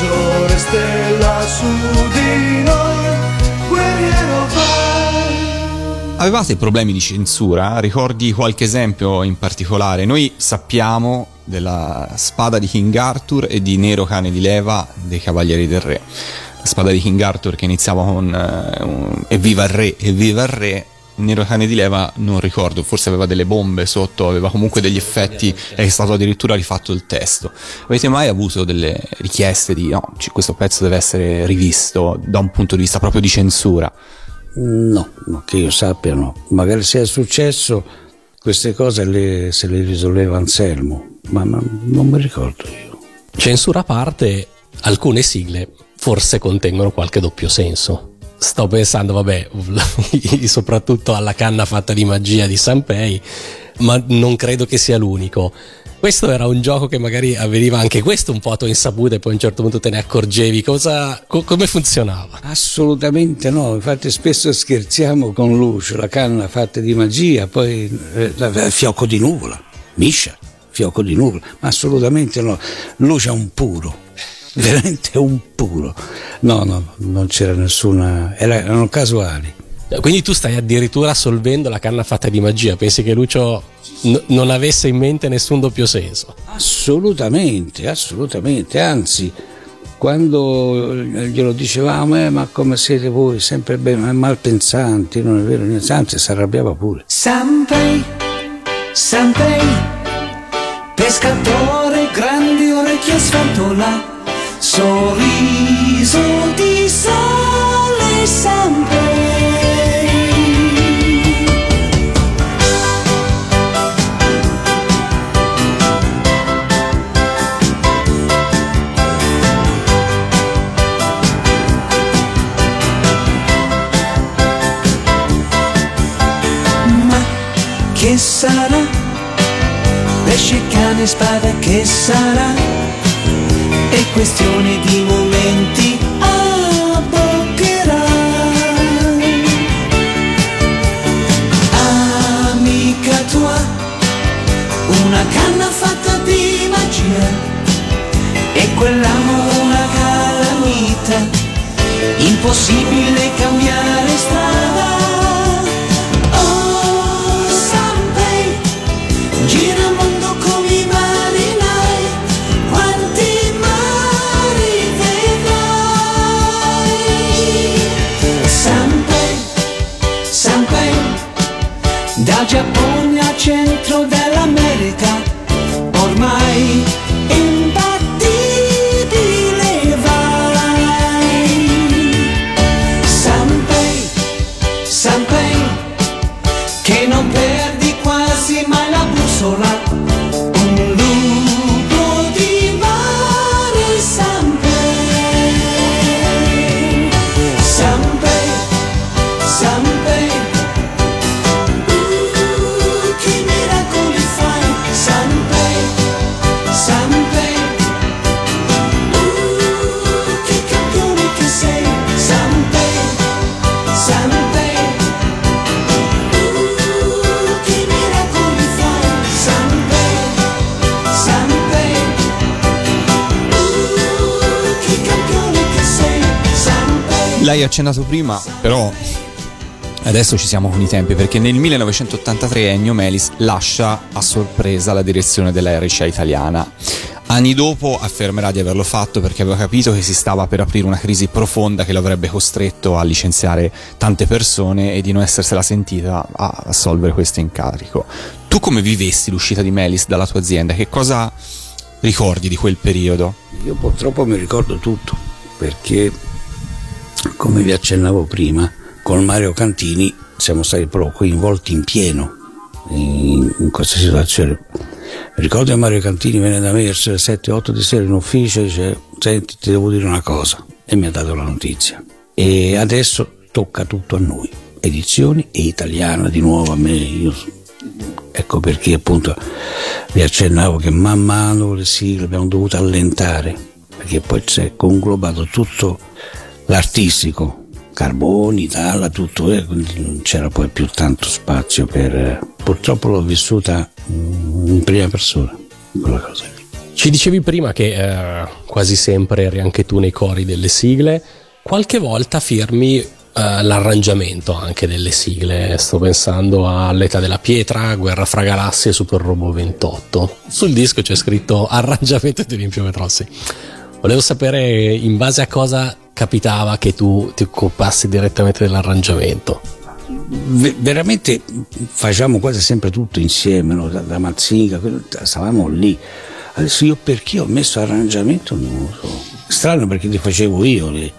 maggiore, stella su di noi, guerriero vai. Avevate problemi di censura? Ricordi qualche esempio in particolare? Noi sappiamo della spada di King Arthur e di Nero cane di leva dei Cavalieri del Re. La spada di King Arthur che iniziava con eh, Evviva il re, evviva il re. Nero cane di leva non ricordo, forse aveva delle bombe sotto, aveva comunque degli effetti e è stato addirittura rifatto il testo. Avete mai avuto delle richieste di no, c- questo pezzo deve essere rivisto da un punto di vista proprio di censura? No, che io sappia no. Magari sia successo, queste cose le- se le risolveva Anselmo, ma, ma non mi ricordo io. Censura a parte, alcune sigle forse contengono qualche doppio senso. Sto pensando, vabbè, [LAUGHS] soprattutto alla canna fatta di magia di Sanpei, ma non credo che sia l'unico. Questo era un gioco che magari avveniva anche questo un po' a tua insaputa e poi a un certo punto te ne accorgevi. Cosa, co- come funzionava? Assolutamente no, infatti spesso scherziamo con Lucio, la canna fatta di magia, poi eh, fiocco di nuvola, miscia, fiocco di nuvola, ma assolutamente no, Lucio è un puro, veramente un puro. No, no, non c'era nessuna, era- erano casuali. Quindi tu stai addirittura solvendo la canna fatta di magia. Pensi che Lucio n- non avesse in mente nessun doppio senso? Assolutamente, assolutamente, anzi, quando glielo dicevamo, eh, ma come siete voi, sempre ben, malpensanti, non è vero niente, anzi si arrabbiava pure. Sanpei, Sanpei, pescatore, grandi orecchie sfantola, sorriso di sole. Ma che sarà? Pesce, cane, spada, che sarà? Questione di momenti, abboccherà. Amica tua, una canna fatta di magia, e quell'amore una calamita, impossibile cambiare Accennato prima, però adesso ci siamo con i tempi perché nel 1983 Ennio Melis lascia a sorpresa la direzione della RCA italiana. Anni dopo affermerà di averlo fatto perché aveva capito che si stava per aprire una crisi profonda che lo avrebbe costretto a licenziare tante persone e di non essersela sentita a assolvere questo incarico. Tu come vivesti l'uscita di Melis dalla tua azienda? Che cosa ricordi di quel periodo? Io purtroppo mi ricordo tutto perché, come vi accennavo prima, con Mario Cantini siamo stati proprio coinvolti in pieno in, in questa situazione. Ricordo che Mario Cantini venne da me verso le 7-8 di sera in ufficio e dice senti ti devo dire una cosa e mi ha dato la notizia. E adesso tocca tutto a noi, edizioni e italiana di nuovo a me. Io, ecco perché appunto vi accennavo che man mano le sigle abbiamo dovuto allentare perché poi si è conglobato tutto l'artistico Carboni, Dalla, tutto, eh, non c'era poi più tanto spazio per... eh, purtroppo l'ho vissuta mm, in prima persona, quella cosa. lì. Ci dicevi prima che eh, quasi sempre eri anche tu nei cori delle sigle, qualche volta firmi eh, l'arrangiamento anche delle sigle, sto pensando a L'età della pietra, Guerra fra galassie Super Robo 28. Sul disco c'è scritto arrangiamento di Olimpio Petrossi. Volevo sapere in base a cosa capitava che tu ti occupassi direttamente dell'arrangiamento. Ve- veramente facciamo quasi sempre tutto insieme, no? da, da Mazzinga, quello- stavamo lì. Adesso io perché ho messo arrangiamento non lo so. Strano perché ti facevo io le-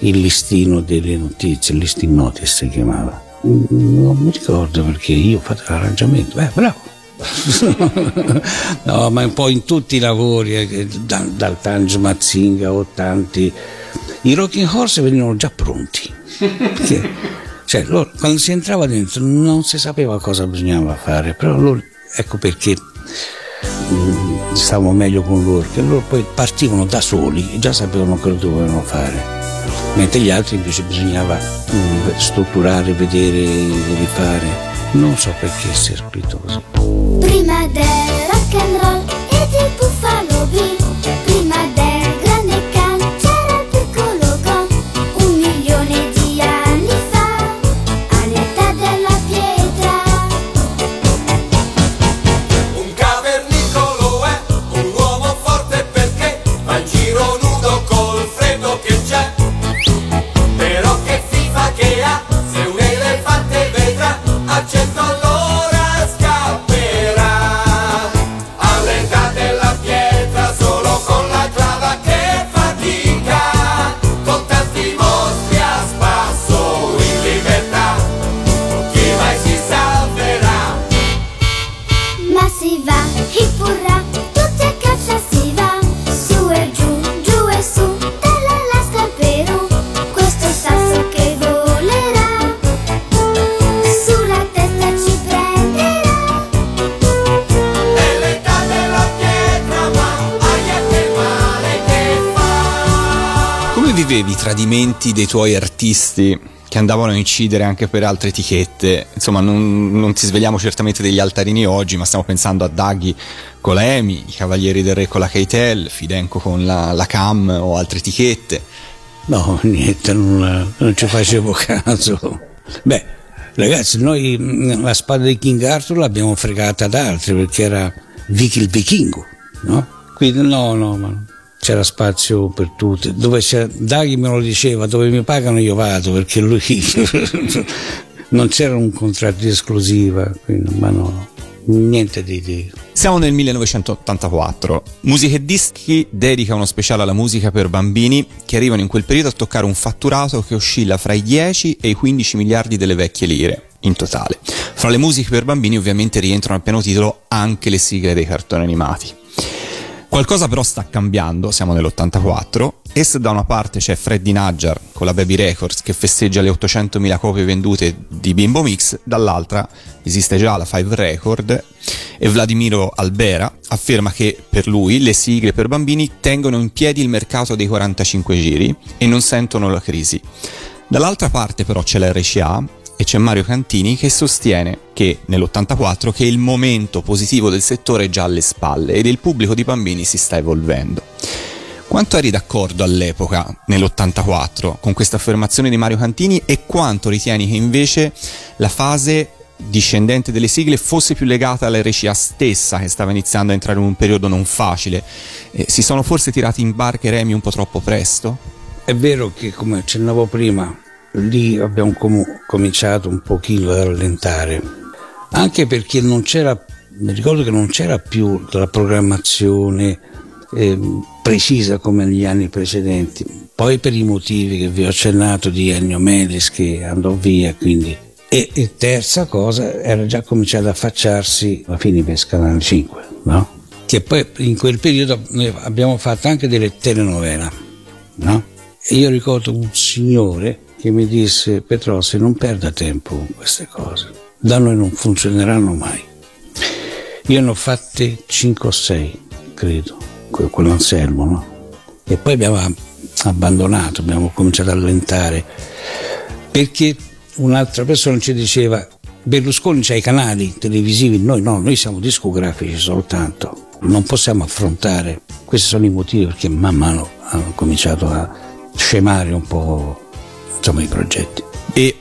il listino delle notizie, il listing notice si chiamava. Non mi ricordo perché io ho fatto l'arrangiamento. Eh, bravo. [LAUGHS] no, ma un po' in tutti i lavori, eh, che da- dal Tange Mazzinga o tanti. I Rocking Horse venivano già pronti. [LAUGHS] Perché, cioè, loro, quando si entrava dentro non si sapeva cosa bisognava fare, però loro, ecco perché mm, stavamo meglio con loro, che loro poi partivano da soli e già sapevano cosa dovevano fare, mentre gli altri invece bisognava mm, strutturare, vedere, rifare. Non so perché si è scritto così. Prima del rock and roll e del Buffalo Bill tradimenti dei tuoi artisti che andavano a incidere anche per altre etichette? Insomma, non, non ti svegliamo certamente degli altarini oggi, ma stiamo pensando a Daghi con la EMI, i Cavalieri del Re con la Keitel, Fidenco con la, la Cam o altre etichette. No, niente, non, non ci facevo caso. Beh, ragazzi, noi mh, la spada di King Arthur l'abbiamo fregata ad altri perché era Vicky il vichingo, no? Quindi no, no, ma c'era spazio per tutti. Dove Daghi me lo diceva, dove mi pagano io vado perché lui [LAUGHS] non c'era un contratto di esclusiva, quindi, ma no, niente di, di Siamo nel 1984. Musica e Dischi dedica uno speciale alla musica per bambini che arrivano in quel periodo a toccare un fatturato che oscilla fra i 10 e i 15 miliardi delle vecchie lire in totale. Fra le musiche per bambini ovviamente rientrano al pieno titolo anche le sigle dei cartoni animati. Qualcosa però sta cambiando, siamo nell'84, e se da una parte c'è Freddy Najjar con la Baby Records che festeggia le 800.000 copie vendute di Bimbo Mix, dall'altra esiste già la Five Record e Vladimiro Albera afferma che per lui le sigle per bambini tengono in piedi il mercato dei 45 giri e non sentono la crisi. Dall'altra parte però c'è la RCA e c'è Mario Cantini che sostiene che nell'84 che il momento positivo del settore è già alle spalle ed il pubblico di bambini si sta evolvendo. Quanto eri d'accordo all'epoca, nell'84, con questa affermazione di Mario Cantini e quanto ritieni che invece la fase discendente delle sigle fosse più legata alla RCA stessa che stava iniziando a entrare in un periodo non facile? Eh, si sono forse tirati in barca i remi un po' troppo presto? È vero che, come accennavo prima, lì abbiamo com- cominciato un pochino a rallentare, anche perché non c'era, mi ricordo che non c'era più la programmazione eh, precisa come negli anni precedenti. Poi per i motivi che vi ho accennato di Ennio Melis che andò via, quindi. E, e terza cosa, era già cominciato a affacciarsi la Finibes Canale 5, no? Che poi in quel periodo abbiamo fatto anche delle telenovela, no? Io ricordo un signore che mi disse Petrossi non perda tempo con queste cose, da noi non funzioneranno mai. Io ne ho fatte 5 o 6, credo, que- quell'Anselmo, no? E poi abbiamo abbandonato, abbiamo cominciato a allentare, perché un'altra persona ci diceva Berlusconi c'ha i canali televisivi, noi no, noi siamo discografici soltanto, non possiamo affrontare, questi sono i motivi perché man mano hanno cominciato a scemare un po' insomma i progetti. E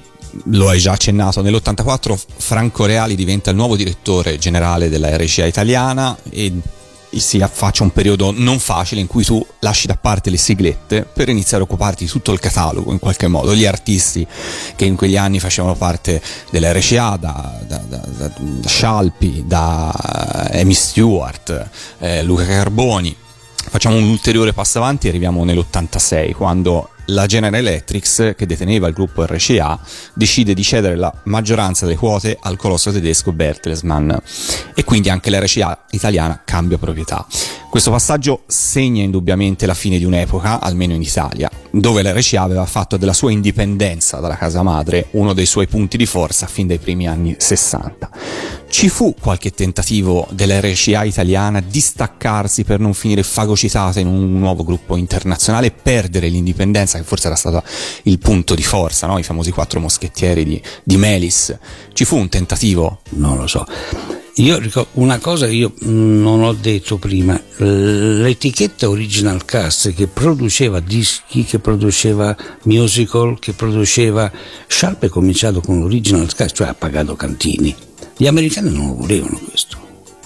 lo hai già accennato, nell'84 Franco Reali diventa il nuovo direttore generale della RCA italiana e si affaccia un periodo non facile in cui tu lasci da parte le siglette per iniziare a occuparti di tutto il catalogo in qualche modo, gli artisti che in quegli anni facevano parte della RCA, da, da, da, da Scialpi, da Amy Stewart, eh, Luca Carboni. Facciamo un ulteriore passo avanti e arriviamo nell'86 quando la General Electric, che deteneva il gruppo RCA, decide di cedere la maggioranza delle quote al colosso tedesco Bertelsmann e quindi anche la RCA italiana cambia proprietà. Questo passaggio segna indubbiamente la fine di un'epoca, almeno in Italia, dove la RCA aveva fatto della sua indipendenza dalla casa madre uno dei suoi punti di forza fin dai primi anni 60. Ci fu qualche tentativo della RCA italiana di staccarsi per non finire fagocitata in un nuovo gruppo internazionale e perdere l'indipendenza, che forse era stato il punto di forza, no? i famosi quattro moschettieri di, di Melis. Ci fu un tentativo? Non lo so. Io una cosa che io non ho detto prima, l'etichetta Original Cast che produceva dischi, che produceva musical, che produceva Sharp è cominciato con l'Original Cast, cioè ha pagato cantini. Gli americani non lo volevano questo.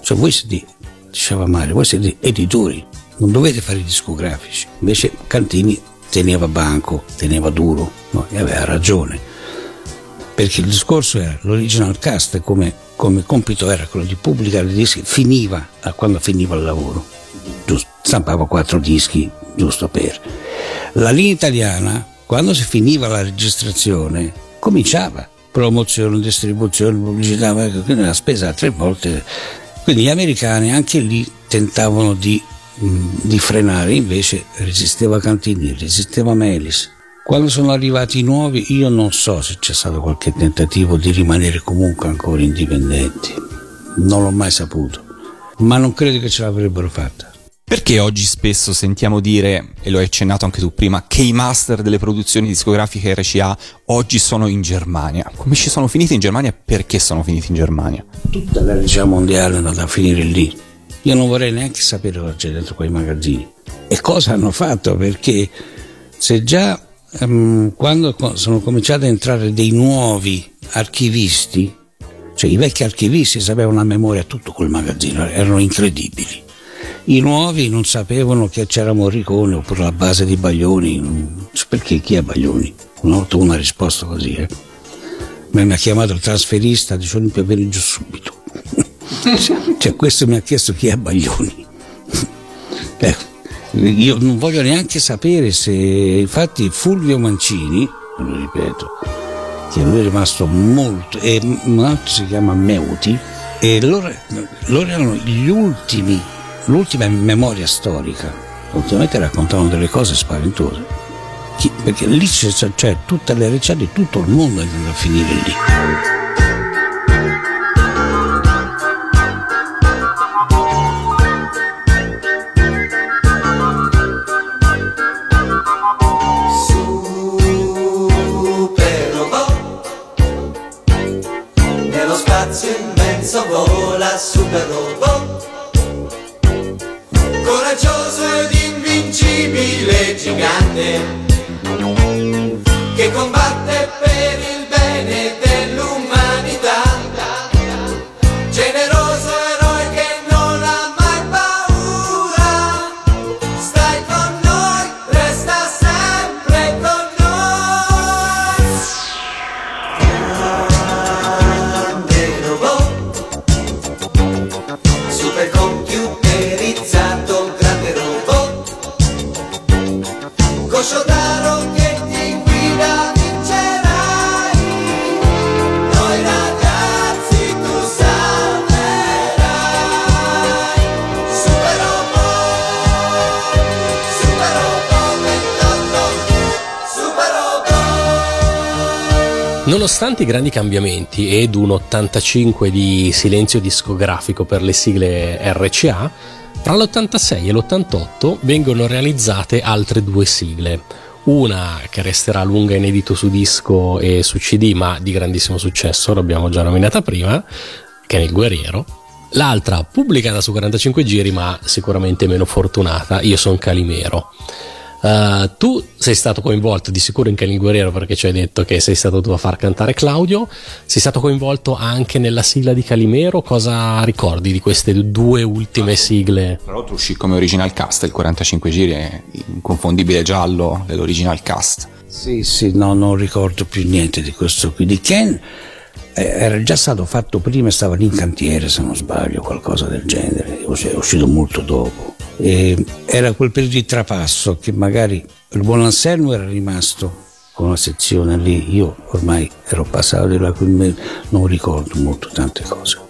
Cioè voi siete, diceva Mario, voi siete editori, non dovete fare i discografici. Invece Cantini teneva banco, teneva duro, no? e aveva ragione perché il discorso era l'original cast come, come compito era quello di pubblicare i dischi finiva quando finiva il lavoro giusto, stampava quattro dischi giusto per la linea italiana quando si finiva la registrazione cominciava promozione, distribuzione, pubblicità la spesa tre volte quindi gli americani anche lì tentavano di, di frenare invece resisteva Cantini, resisteva Melis quando sono arrivati i nuovi io non so se c'è stato qualche tentativo di rimanere comunque ancora indipendenti. Non l'ho mai saputo, ma non credo che ce l'avrebbero fatta. Perché oggi spesso sentiamo dire, e lo hai accennato anche tu prima, che i master delle produzioni discografiche RCA oggi sono in Germania? Come ci sono finiti in Germania e perché sono finiti in Germania? Tutta la RCA mondiale è andata a finire lì. Io non vorrei neanche sapere cosa c'è dentro quei magazzini. E cosa hanno fatto? Perché se già um, quando sono cominciati a entrare dei nuovi archivisti, cioè i vecchi archivisti sapevano a memoria tutto quel magazzino, erano incredibili. I nuovi non sapevano che c'era Morricone oppure la base di Baglioni, perché chi è Baglioni? Una volta una risposta così, eh. Mi ha chiamato il trasferista, dice puoi venire giù subito. [LAUGHS] cioè questo mi ha chiesto chi è Baglioni. [LAUGHS] ecco io non voglio neanche sapere se infatti Fulvio Mancini lo ripeto che lui è rimasto molto e un altro si chiama Meuti e loro, loro erano gli ultimi l'ultima memoria storica ultimamente raccontavano delle cose spaventose perché lì c'è, c'è tutte le ricette di tutto il mondo è andato a finire lì Nonostante i grandi cambiamenti ed un 85 di silenzio discografico per le sigle RCA, tra l'86 e l'88 vengono realizzate altre due sigle. Una che resterà a lunga inedito su disco e su CD, ma di grandissimo successo, l'abbiamo già nominata prima, che è Il Guerriero. L'altra pubblicata su 45 giri, ma sicuramente meno fortunata, Io sono Calimero. Uh, tu sei stato coinvolto di sicuro in Calin Guerriero perché ci hai detto che sei stato tu a far cantare Claudio. Sei stato coinvolto anche nella sigla di Calimero. Cosa ricordi di queste due ultime sigle? Tra l'altro uscì come original cast, il 45 giri è inconfondibile giallo dell'original cast. Sì, sì, no, non ricordo più niente di questo qui. Di Ken eh, era già stato fatto prima, stava lì in cantiere se non sbaglio, qualcosa del genere, è usci- è uscito molto dopo. E era quel periodo di trapasso che magari il buon Anselmo era rimasto con una sezione lì, io ormai ero passato di là, quindi non ricordo molto tante cose.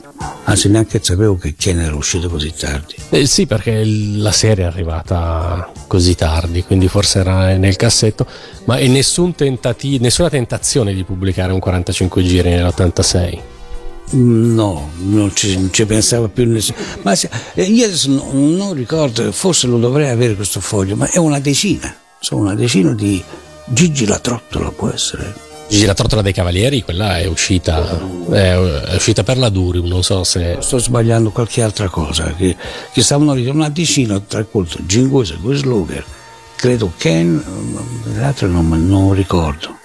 Anzi, neanche sapevo che Ken era uscito così tardi. Eh, sì, perché la serie è arrivata così tardi, quindi forse era nel cassetto. Ma nessun tentati- nessuna tentazione di pubblicare un 45 giri nell'86? Mm, No, non ci, non ci pensava più nessuno. Ma se- eh, io adesso no- non ricordo, forse lo dovrei avere questo foglio, ma è una decina. Sono una decina di Gigi la trottola, può essere. Gigi la trottola dei cavalieri, quella è uscita, è, uscita per la Durium, non so se... Sto sbagliando qualche altra cosa. Che, che stavano lì una decina tra cui Gingosa, Guesluger, credo Ken, mm, le altre non, non ricordo.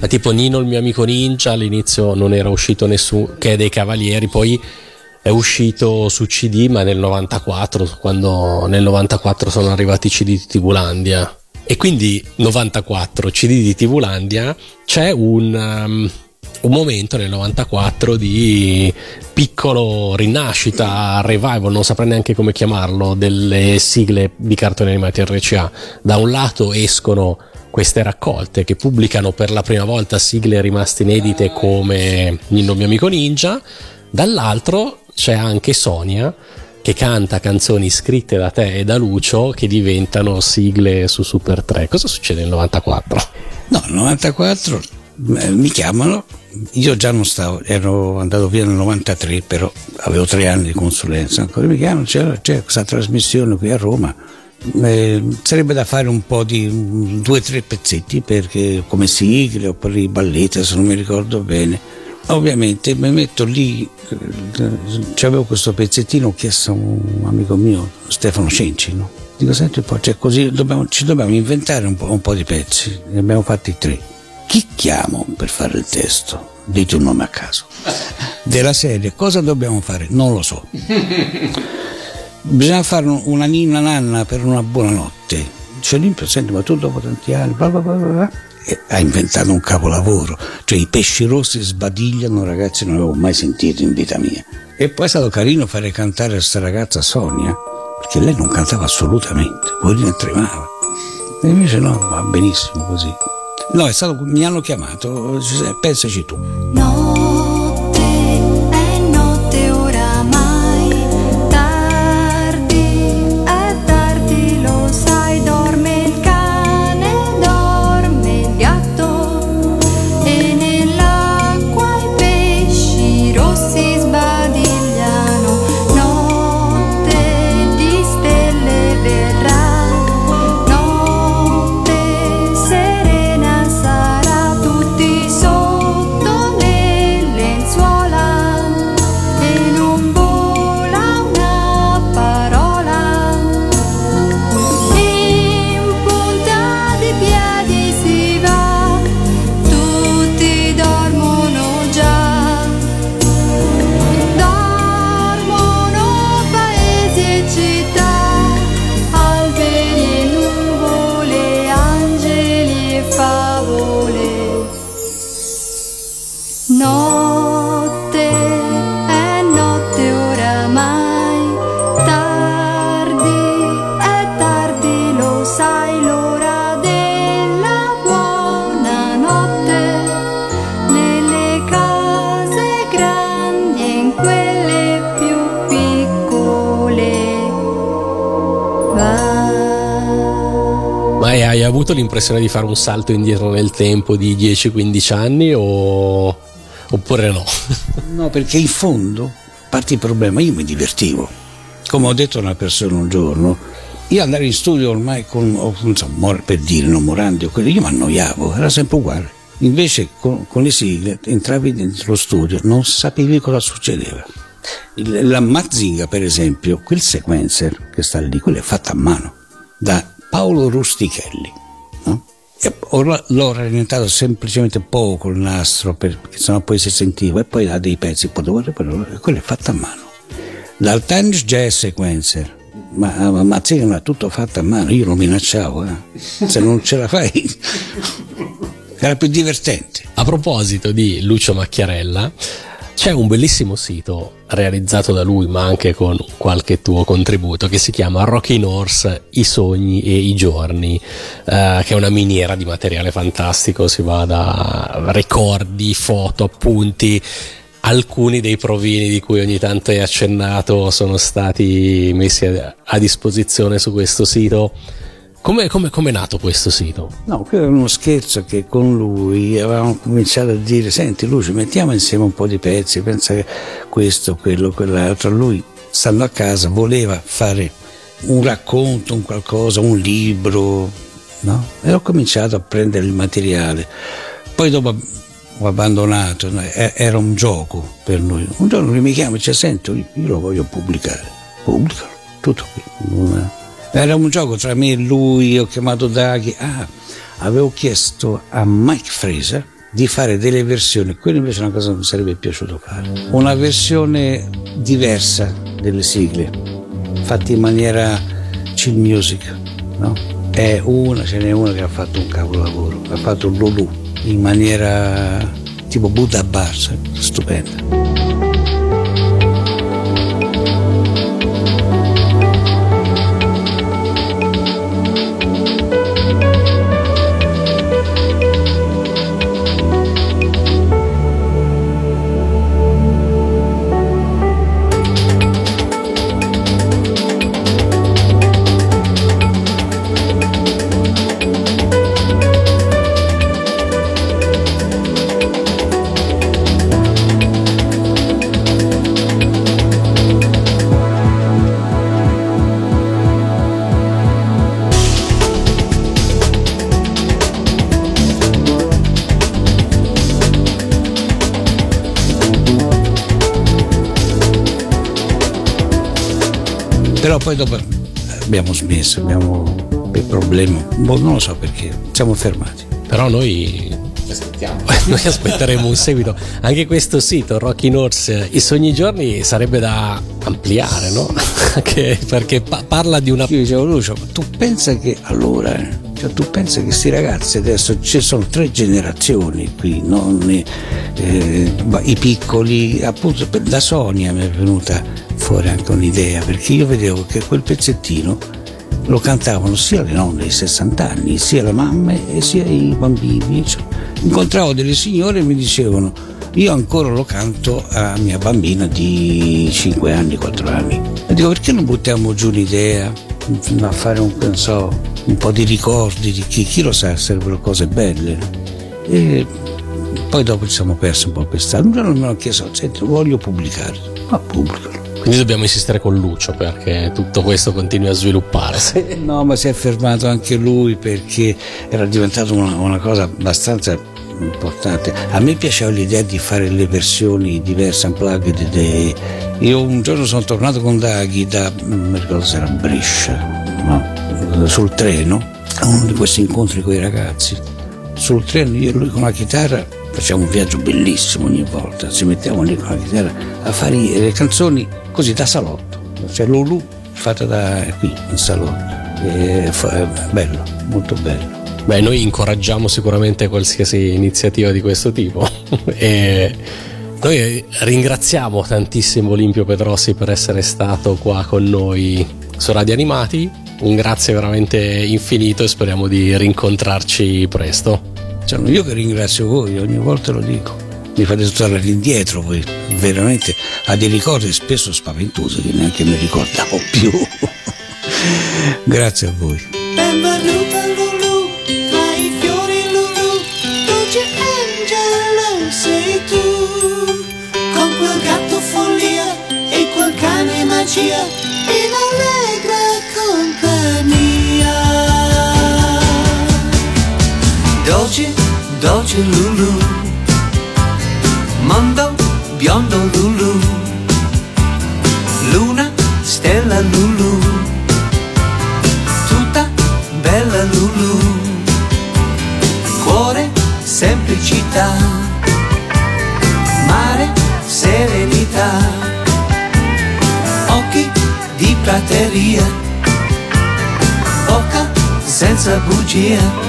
Ma tipo Nino il mio amico ninja all'inizio non era uscito nessuno che è dei cavalieri poi è uscito su CD ma nel 94 quando nel 94 sono arrivati i CD di Tivulandia e quindi 94 CD di Tivulandia c'è un, um, un momento nel 94 di piccolo rinascita, revival, non saprei neanche come chiamarlo, delle sigle di cartoni animati RCA. Da un lato escono queste raccolte che pubblicano per la prima volta sigle rimaste inedite come Nino mio amico ninja, dall'altro c'è anche Sonia che canta canzoni scritte da te e da Lucio che diventano sigle su Super 3. Cosa succede nel 94? No, nel 94 eh, mi chiamano, io già non stavo, ero andato via nel 93, però avevo tre anni di consulenza, ancora mi chiamano, c'è, c'è questa trasmissione qui a Roma, eh, sarebbe da fare un po' di due o tre pezzetti perché come sigle o per i balletti, se non mi ricordo bene. Ovviamente mi metto lì, eh, avevo questo pezzettino, ho chiesto a un amico mio, Stefano Cenci, no? Dico, senti un po', cioè così dobbiamo- ci dobbiamo inventare un po', un po' di pezzi, ne abbiamo fatti tre. Chi chiamo per fare il testo? Dite un nome a caso. Della serie, cosa dobbiamo fare? Non lo so. Bisogna fare un- una ninna nanna per una buona notte. Dice Olimpio, senti, ma tu dopo tanti anni, bla bla bla bla, bla", e ha inventato un capolavoro. Cioè i pesci rossi sbadigliano, ragazzi, non avevo mai sentito in vita mia. E poi è stato carino fare cantare a questa ragazza Sonia, perché lei non cantava assolutamente, poverina tremava. E invece no, va benissimo così. No, stato, mi hanno chiamato, pensaci tu. Notte avuto l'impressione di fare un salto indietro nel tempo di 10-15 anni o... oppure no? [LAUGHS] No, perché in fondo, parte il problema, io mi divertivo. Come ho detto a una persona un giorno, io andare in studio ormai con, insomma, per dire, non Morandi o quello, io mi annoiavo, era sempre uguale. Invece con, con le sigle entravi dentro lo studio, non sapevi cosa succedeva. Il- La Mazinga, per esempio, quel sequencer che sta lì, quello è fatto a mano da Paolo Rustichelli. L'ho rallentato semplicemente poco il nastro per- perché sennò poi si sentiva e poi ha dei pezzi quello è fatto a mano dal Times Jazz Sequencer ma, ma Mazzini era tutto fatto a mano io lo minacciavo eh. se non ce la fai [LAUGHS] era più divertente A proposito di Lucio Macchiarella, c'è un bellissimo sito realizzato da lui, ma anche con qualche tuo contributo, che si chiama Rocking Horse, i sogni e i giorni, eh, che è una miniera di materiale fantastico, si va da ricordi, foto, appunti. Alcuni dei provini di cui ogni tanto hai accennato sono stati messi a, a disposizione su questo sito. Come come- come è nato questo sito? No, quello era uno scherzo che con lui avevamo cominciato a dire, senti Lucio, mettiamo insieme un po' di pezzi, pensa che questo, quello, quell'altro. Lui, stando a casa, voleva fare un racconto, un qualcosa, un libro, no? E ho cominciato a prendere il materiale. Poi dopo ho abbandonato, era un gioco per noi. Un giorno lui mi chiama e dice, senti, io lo voglio pubblicare. Pubblicalo, tutto qui. Non- era un gioco tra me e lui, ho chiamato Daghi. Ah, avevo chiesto a Mike Fraser di fare delle versioni, quello invece è una cosa che mi sarebbe piaciuto fare. Una versione diversa delle sigle, fatta in maniera chill music, no? È una, ce n'è una che ha fatto un capolavoro, ha fatto Lulu in maniera tipo Buddha Bars, stupenda. Però poi dopo abbiamo smesso, abbiamo per problemi, boh, non lo so perché, siamo fermati. Però noi [LAUGHS] Noi aspetteremo un seguito. Anche questo sito, Rocky Norse, i sogni giorni sarebbe da ampliare, no? [LAUGHS] Anche perché pa- parla di una. Io dicevo Lucio, ma tu pensa che allora, eh, cioè, tu pensa che questi ragazzi adesso ci sono tre generazioni qui, non eh, i piccoli, appunto da Sonia mi è venuta fuori anche un'idea, perché io vedevo che quel pezzettino lo cantavano sia le nonne di 60 anni, sia le mamme e sia i bambini. Cioè, incontravo delle signore e mi dicevano io ancora lo canto a mia bambina di 5 anni, 4 anni. E dico perché non buttiamo giù un'idea a fare un, so, un po' di ricordi di chi, chi lo sa, servono cose belle. E poi dopo ci siamo persi un po' per strada. Un giorno mi hanno chiesto, senti, voglio pubblicare. Ma pubblicalo. Quindi dobbiamo insistere con Lucio perché tutto questo continui a sviluppare. No, ma si è fermato anche lui perché era diventata una, una cosa abbastanza importante. A me piaceva l'idea di fare le versioni diverse, unplugged. de- Io un giorno sono tornato con Daghi da, non mi ricordo se era Brescia, no? sul treno, a uno di questi incontri con i ragazzi. Sul treno io e lui con la chitarra facciamo un viaggio bellissimo ogni volta, ci mettiamo lì con la chitarra a fare le canzoni così da salotto. Cioè Lulu fatta da qui in salotto. È bello, molto bello. Beh, noi incoraggiamo sicuramente qualsiasi iniziativa di questo tipo [LAUGHS] e noi ringraziamo tantissimo Olimpio Pedrossi per essere stato qua con noi su Radio Animati. Un grazie veramente infinito e speriamo di rincontrarci presto. Sono io che ringrazio voi, ogni volta lo dico mi fate tornare indietro, poi veramente a dei ricordi spesso spaventosi che neanche mi ricordavo più. [LAUGHS] Grazie a voi. Sei tu con quel gatto follia e quel cane magia in allegra compagnia. Dolce, dolce Lulu Honolulu Luna, stella Lulu. Tutta bella Lulu. Cuore, semplicità. Mare, serenità. Occhi di prateria. Bocca senza bugia.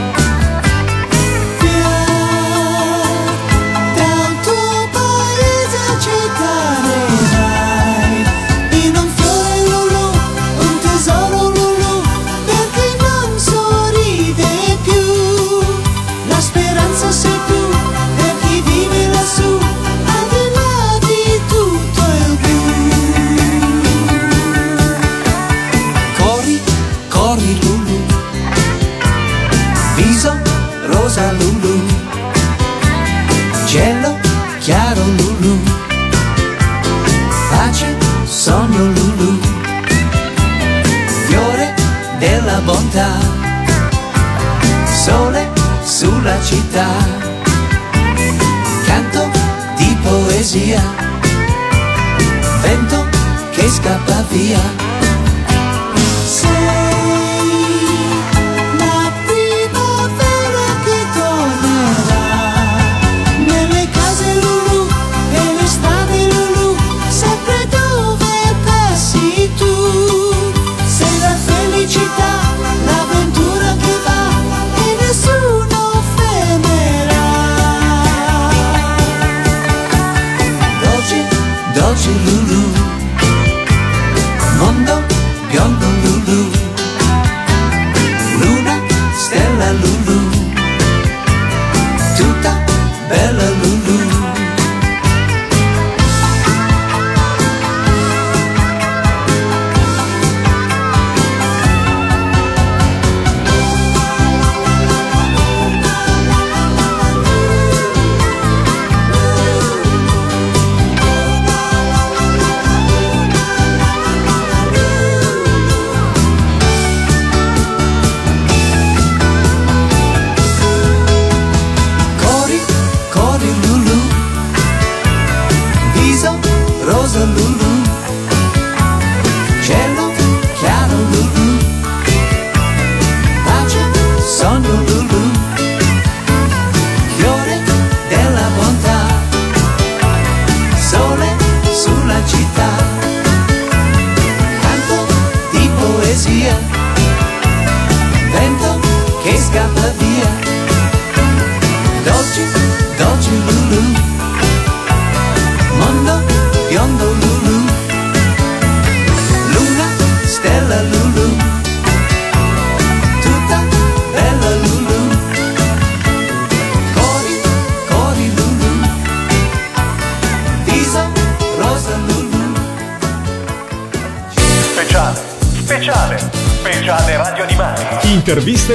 città. Canto di poesia, vento che scappa via.